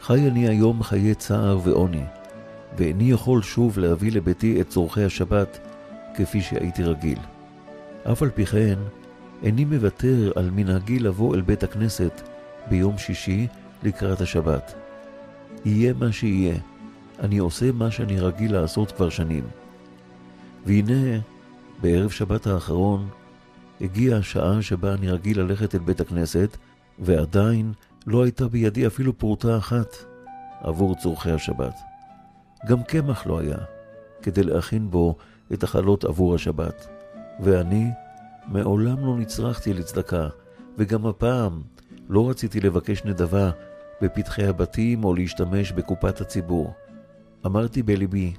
חי אני היום חיי צער ועוני, ואיני יכול שוב להביא לביתי את צורכי השבת כפי שהייתי רגיל. אף על פי כן, איני מוותר על מנהגי לבוא אל בית הכנסת ביום שישי לקראת השבת. יהיה מה שיהיה, אני עושה מה שאני רגיל לעשות כבר שנים. והנה, בערב שבת האחרון, הגיעה השעה שבה אני רגיל ללכת אל בית הכנסת, ועדיין לא הייתה בידי אפילו פרוטה אחת עבור צורכי השבת. גם קמח לא היה, כדי להכין בו את החלות עבור השבת. ואני מעולם לא נצרכתי לצדקה, וגם הפעם לא רציתי לבקש נדבה בפתחי הבתים או להשתמש בקופת הציבור. אמרתי בליבי,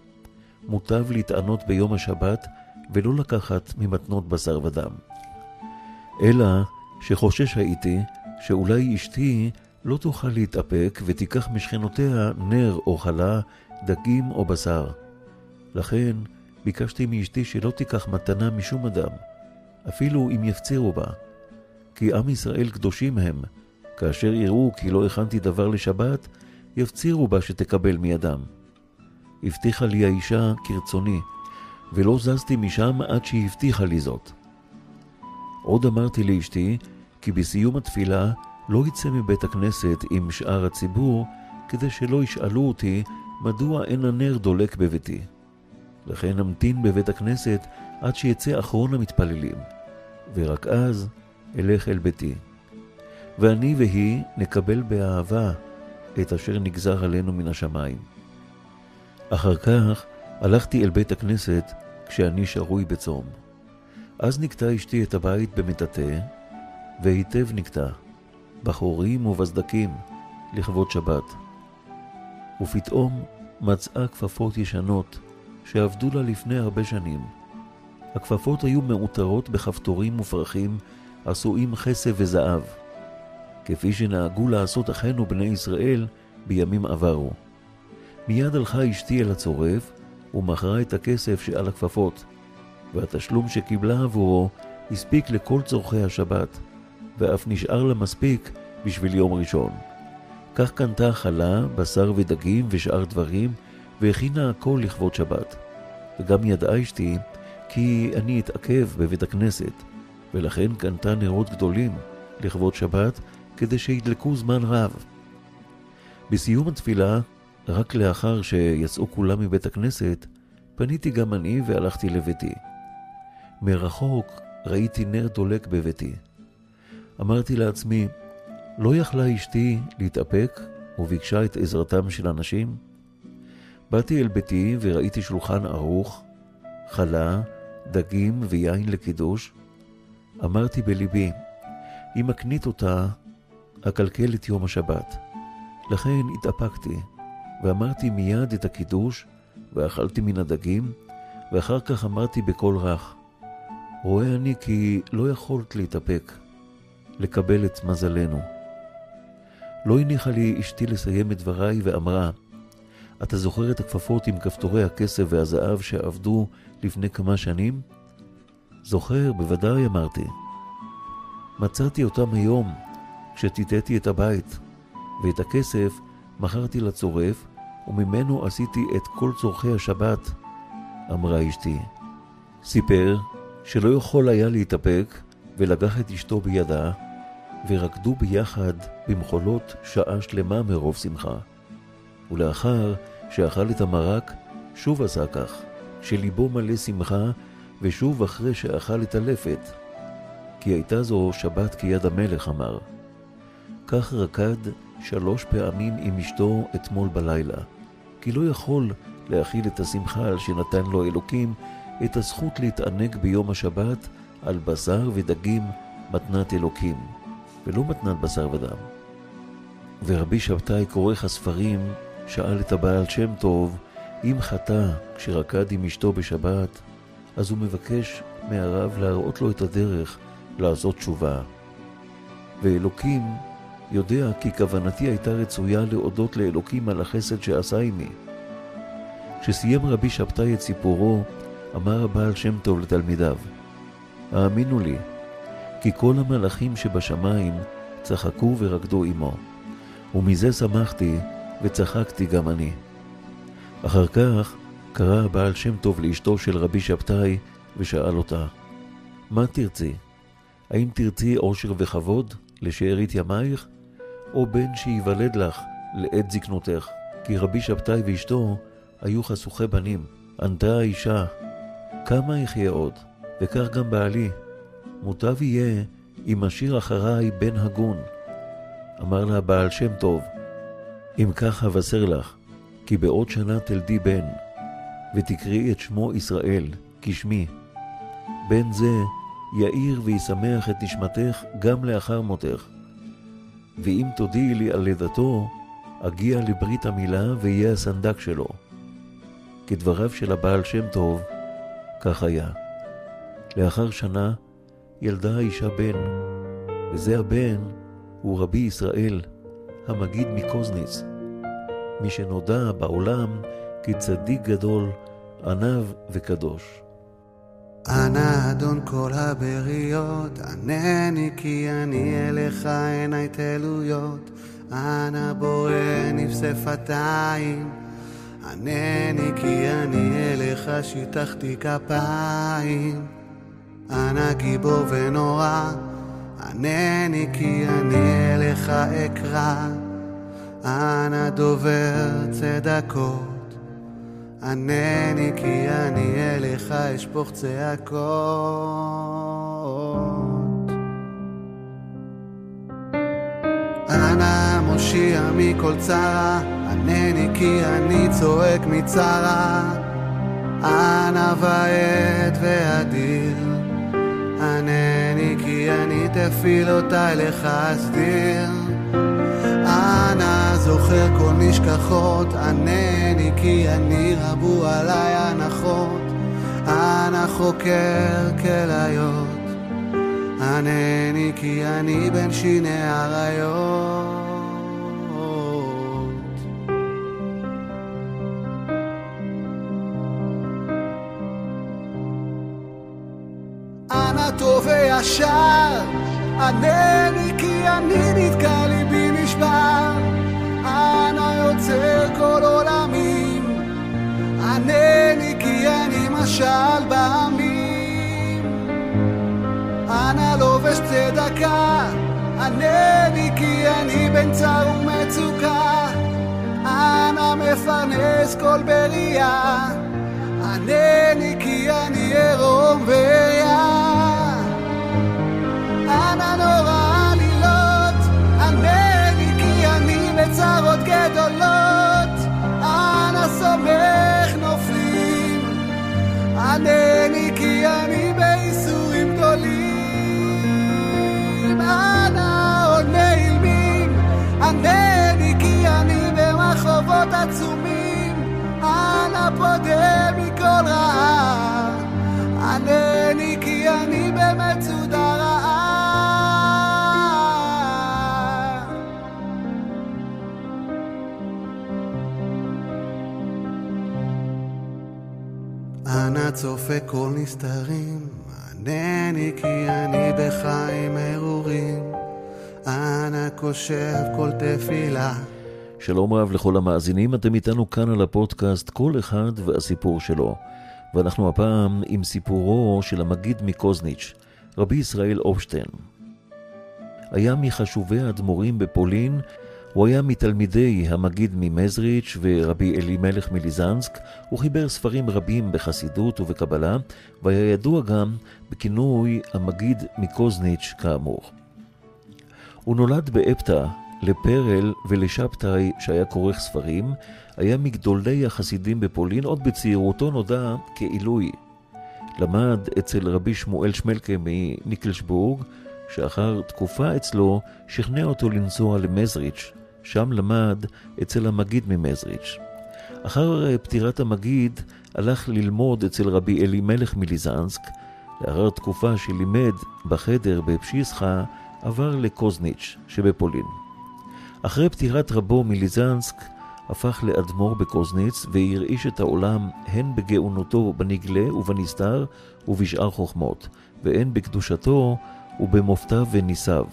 מוטב להתענות ביום השבת ולא לקחת ממתנות בשר ודם. אלא שחושש הייתי שאולי אשתי לא תוכל להתאפק ותיקח משכנותיה נר או חלה, דגים או בשר. לכן ביקשתי מאשתי שלא תיקח מתנה משום אדם, אפילו אם יפצירו בה. כי עם ישראל קדושים הם, כאשר יראו כי לא הכנתי דבר לשבת, יפצירו בה שתקבל מידם. הבטיחה לי האישה כרצוני, ולא זזתי משם עד שהיא הבטיחה לי זאת. עוד אמרתי לאשתי כי בסיום התפילה לא יצא מבית הכנסת עם שאר הציבור, כדי שלא ישאלו אותי מדוע אין הנר דולק בביתי. לכן אמתין בבית הכנסת עד שיצא אחרון המתפללים, ורק אז אלך אל ביתי. ואני והיא נקבל באהבה את אשר נגזר עלינו מן השמיים. אחר כך הלכתי אל בית הכנסת כשאני שרוי בצום. אז נקטע אשתי את הבית במטאטא, והיטב נקטע, בחורים ובסדקים, לכבוד שבת. ופתאום מצאה כפפות ישנות שעבדו לה לפני הרבה שנים. הכפפות היו מעוטרות בכפתורים ופרחים עשויים כסף וזהב, כפי שנהגו לעשות אחינו בני ישראל בימים עברו. מיד הלכה אשתי אל הצורף ומכרה את הכסף שעל הכפפות, והתשלום שקיבלה עבורו הספיק לכל צורכי השבת, ואף נשאר לה מספיק בשביל יום ראשון. כך קנתה חלה, בשר ודגים ושאר דברים, והכינה הכל לכבוד שבת. וגם ידעה אשתי כי אני אתעכב בבית הכנסת, ולכן קנתה נרות גדולים לכבוד שבת, כדי שידלקו זמן רב. בסיום התפילה, רק לאחר שיצאו כולם מבית הכנסת, פניתי גם אני והלכתי לביתי. מרחוק ראיתי נר דולק בביתי. אמרתי לעצמי, לא יכלה אשתי להתאפק וביקשה את עזרתם של אנשים? באתי אל ביתי וראיתי שולחן ערוך, חלה, דגים ויין לקידוש. אמרתי בליבי, אם אקנית אותה, אקלקל את יום השבת. לכן התאפקתי, ואמרתי מיד את הקידוש, ואכלתי מן הדגים, ואחר כך אמרתי בקול רך, רואה אני כי לא יכולת להתאפק, לקבל את מזלנו. לא הניחה לי אשתי לסיים את דבריי ואמרה, אתה זוכר את הכפפות עם כפתורי הכסף והזהב שעבדו לפני כמה שנים? זוכר, בוודאי, אמרתי. מצאתי אותם היום, כשטיטאתי את הבית, ואת הכסף מכרתי לצורף, וממנו עשיתי את כל צורכי השבת, אמרה אשתי. סיפר שלא יכול היה להתאפק, ולקח את אשתו בידה, ורקדו ביחד במחולות שעה שלמה מרוב שמחה. ולאחר שאכל את המרק, שוב עשה כך, שליבו מלא שמחה, ושוב אחרי שאכל את הלפת. כי הייתה זו שבת כיד המלך, אמר. כך רקד שלוש פעמים עם אשתו אתמול בלילה, כי לא יכול להכיל את השמחה על שנתן לו אלוקים את הזכות להתענג ביום השבת על בשר ודגים מתנת אלוקים, ולא מתנת בשר ודם. ורבי שבתאי, כורך הספרים, שאל את הבעל שם טוב, אם חטא כשרקד עם אשתו בשבת, אז הוא מבקש מהרב להראות לו את הדרך לעשות תשובה. ואלוקים יודע כי כוונתי הייתה רצויה להודות לאלוקים על החסד שעשה עמי. כשסיים רבי שבתאי את סיפורו, אמר הבעל שם טוב לתלמידיו, האמינו לי, כי כל המלאכים שבשמיים צחקו ורקדו עמו, ומזה שמחתי וצחקתי גם אני. אחר כך קרא הבעל שם טוב לאשתו של רבי שבתאי ושאל אותה, מה תרצי? האם תרצי עושר וכבוד לשארית ימייך, או בן שייוולד לך לעת זקנותך? כי רבי שבתאי ואשתו היו חשוכי בנים. ענתה האישה, כמה אחיה עוד, וכך גם בעלי. מוטב יהיה אם אשאיר אחריי בן הגון. אמר לה בעל שם טוב, אם כך אבשר לך, כי בעוד שנה תלדי בן, ותקראי את שמו ישראל, כשמי. בן זה יאיר וישמח את נשמתך גם לאחר מותך. ואם תודיעי לי על לידתו, אגיע לברית המילה ואהיה הסנדק שלו. כדבריו של הבעל שם טוב, כך היה. לאחר שנה ילדה האישה בן, וזה הבן הוא רבי ישראל, המגיד מקוזניץ, מי שנודע בעולם כצדיק גדול, עניו וקדוש. אנא אדון כל הבריות, ענני כי אני אליך עיניי תלויות. אנא בורא נפסי שפתיים, ענני כי אני אליך שיטחתי כפיים. אנא גיבור ונורא, ענני כי אני אליך אקרא. אנא דובר צדקות. ענני כי אני אליך אשפוך צעקות. אנא מושיע מכל צרה, ענני כי אני צועק מצרה. אנא ועד ואדיר, ענני תפילותיי לך אסדיר. אנא זוכר כל נשכחות, ענני כי אני רבו עליי הנחות. אנא חוקר כליות, ענני כי אני בין שיני אריות. טוב וישר, ענני כי אני נתקע ליבי נשבר. אנא יוצר כל עולמים, ענני כי אני משל בעמים. אנא לובש צדקה, ענני כי אני בן צר ומצוקה. אנא מפרנס כל בריאה, ענני כי אני עירום ועריה. אנא נורא עלילות, ענני כי אני בצרות גדולות. אנא סומך נופלים, ענני כי אני בייסורים גדולים. אנא עונה אילמים, ענני כי אני במחובות עצומים. אנא פודה מכל רעה, ענני כי אני במצודה רעה. אנא צופה כל נסתרים, ענני כי אני בחיים ארורים. אנא קושב כל תפילה. שלום רב לכל המאזינים, אתם איתנו כאן על הפודקאסט כל אחד והסיפור שלו. ואנחנו הפעם עם סיפורו של המגיד מקוזניץ', רבי ישראל אופשטיין. היה מחשובי האדמו"רים בפולין, הוא היה מתלמידי המגיד ממזריץ' ורבי אלימלך מליזנסק, הוא חיבר ספרים רבים בחסידות ובקבלה, והיה ידוע גם בכינוי המגיד מקוזניץ' כאמור. הוא נולד באפתא לפרל ולשבתאי שהיה כורך ספרים, היה מגדולי החסידים בפולין, עוד בצעירותו נודע כעילוי. למד אצל רבי שמואל שמלקה מניקלשבורג, שאחר תקופה אצלו שכנע אותו לנסוע למזריץ', שם למד אצל המגיד ממזריץ'. אחר פטירת המגיד הלך ללמוד אצל רבי אלימלך מליזנסק. לאחר תקופה שלימד בחדר בפשיסחה, עבר לקוזניץ' שבפולין. אחרי פטירת רבו מליזנסק, הפך לאדמו"ר בקוזניץ והרעיש את העולם הן בגאונותו בנגלה ובנסתר ובשאר חוכמות, והן בקדושתו ובמופתיו וניסיו.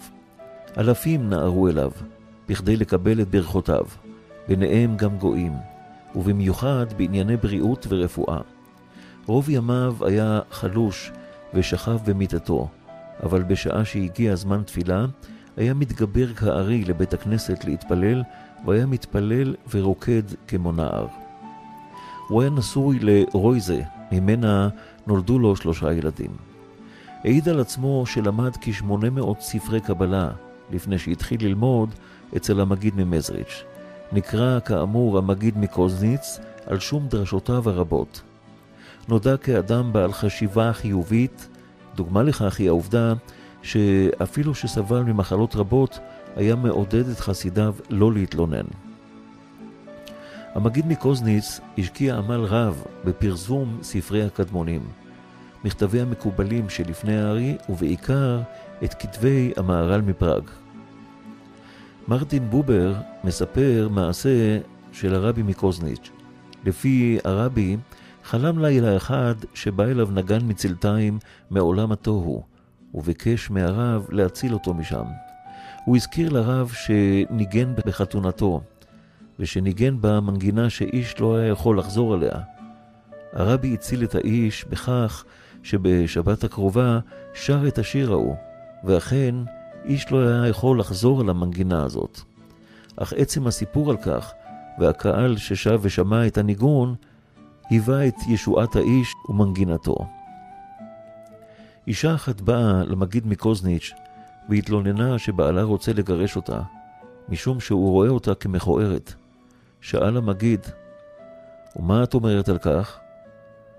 אלפים נערו אליו, בכדי לקבל את ברכותיו, ביניהם גם גויים, ובמיוחד בענייני בריאות ורפואה. רוב ימיו היה חלוש ושכב במיטתו, אבל בשעה שהגיע זמן תפילה, היה מתגבר כארי לבית הכנסת להתפלל, והיה מתפלל ורוקד כמו נער. הוא היה נשוי לרויזה, ממנה נולדו לו שלושה ילדים. העיד על עצמו שלמד כ-800 ספרי קבלה לפני שהתחיל ללמוד אצל המגיד ממזריץ'. נקרא כאמור המגיד מקוזניץ על שום דרשותיו הרבות. נודע כאדם בעל חשיבה חיובית, דוגמה לכך היא העובדה שאפילו שסבל ממחלות רבות, היה מעודד את חסידיו לא להתלונן. המגיד מקוזניץ השקיע עמל רב בפרסום ספרי הקדמונים, מכתבי המקובלים שלפני הארי, ובעיקר את כתבי המהר"ל מפראג. מרטין בובר מספר מעשה של הרבי מקוזניץ'. לפי הרבי, חלם לילה אחד שבא אליו נגן מצלתיים מעולם התוהו, וביקש מהרב להציל אותו משם. הוא הזכיר לרב שניגן בחתונתו, ושניגן בה מנגינה שאיש לא היה יכול לחזור עליה. הרבי הציל את האיש בכך שבשבת הקרובה שר את השיר ההוא, ואכן איש לא היה יכול לחזור על המנגינה הזאת. אך עצם הסיפור על כך, והקהל ששב ושמע את הניגון, היווה את ישועת האיש ומנגינתו. אישה אחת באה למגיד מקוזניץ' והתלוננה שבעלה רוצה לגרש אותה, משום שהוא רואה אותה כמכוערת. שאל המגיד, ומה את אומרת על כך?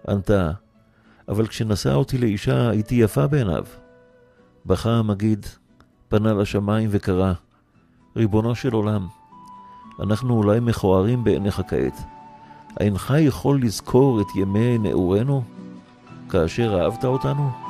ענתה, אבל כשנשא אותי לאישה הייתי יפה בעיניו. בכה המגיד, פנה לשמיים וקרא, ריבונו של עולם, אנחנו אולי מכוערים בעיניך כעת. אינך יכול לזכור את ימי נעורינו, כאשר אהבת אותנו?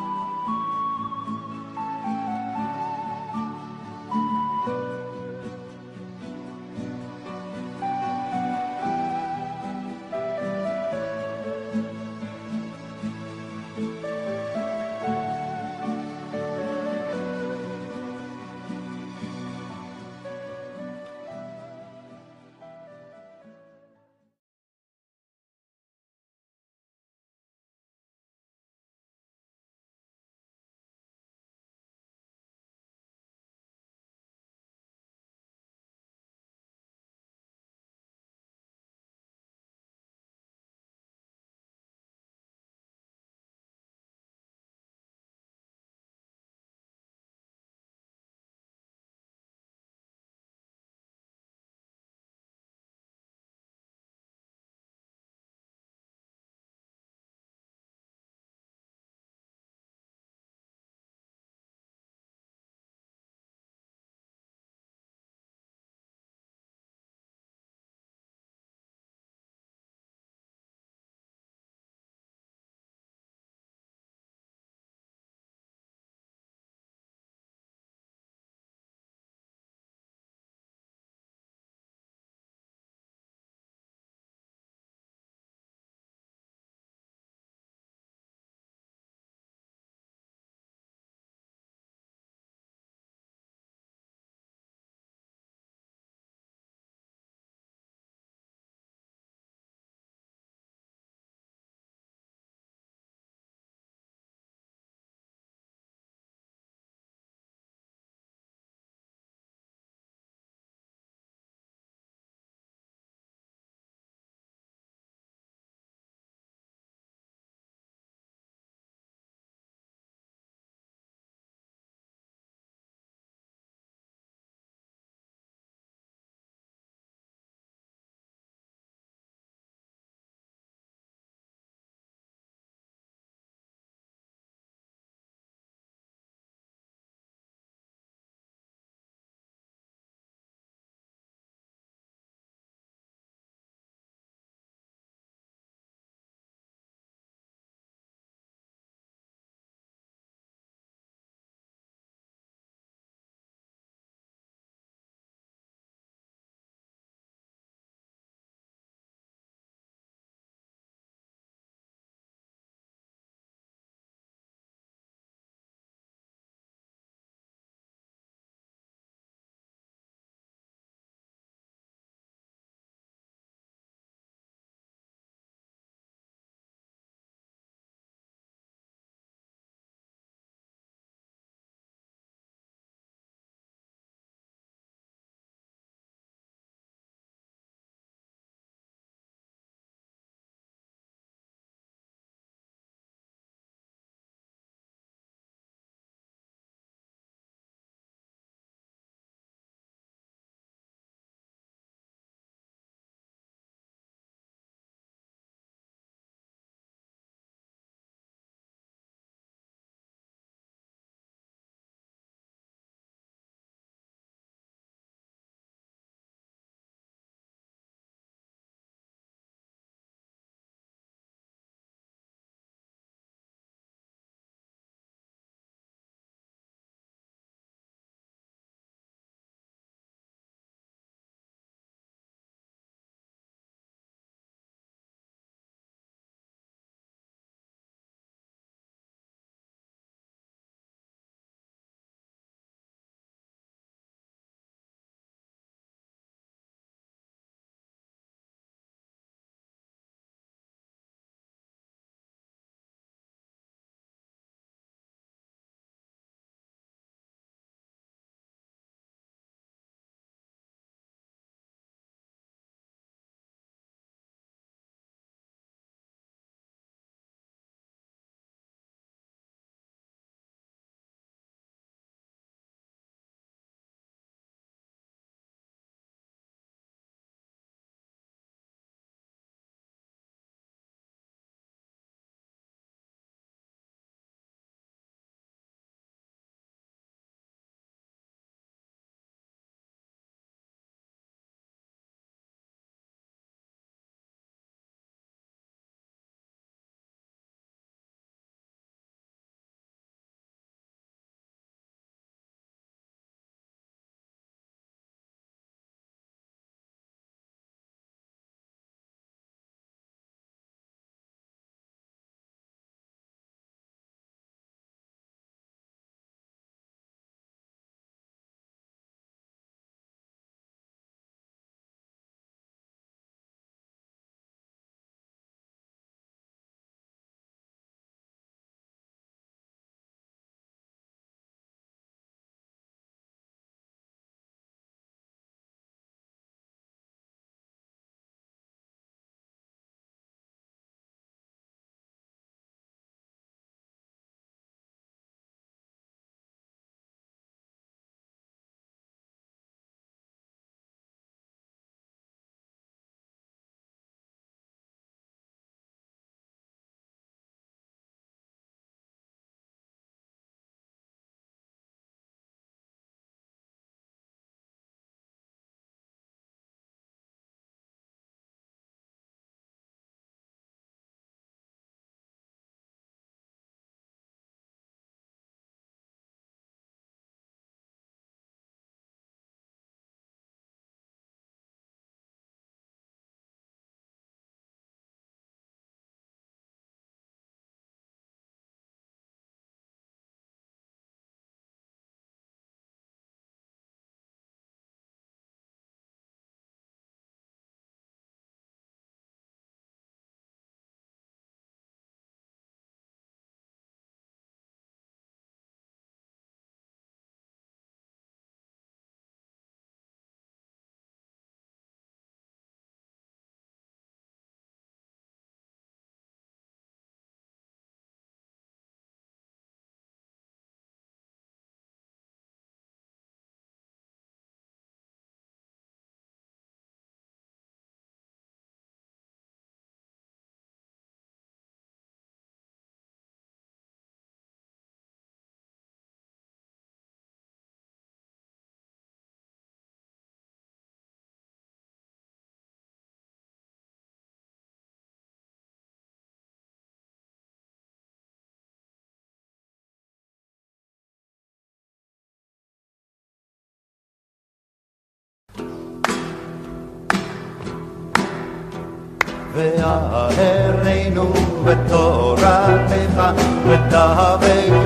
והארנו בתורתך ותאבק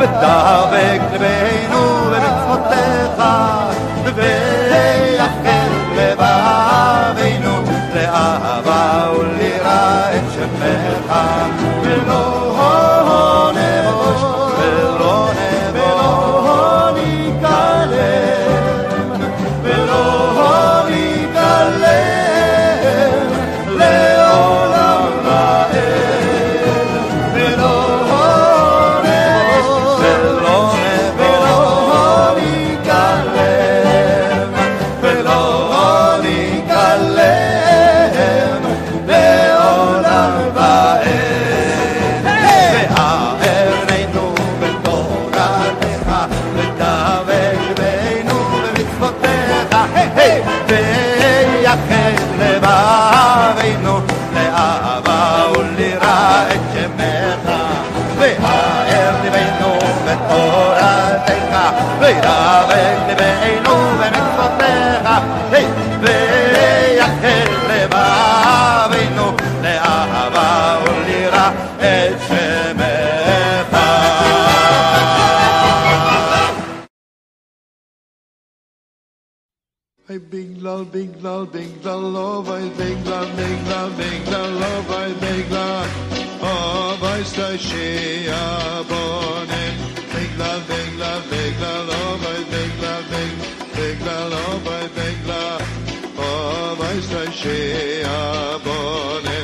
betawek I big love, big love, big love, I big Ay bigla bigla bigla lov ay bigla bigla I lov ay bigla av ay love, shia love, bigla love, I lov love, bigla love, lov ay bigla I ay sta shia bone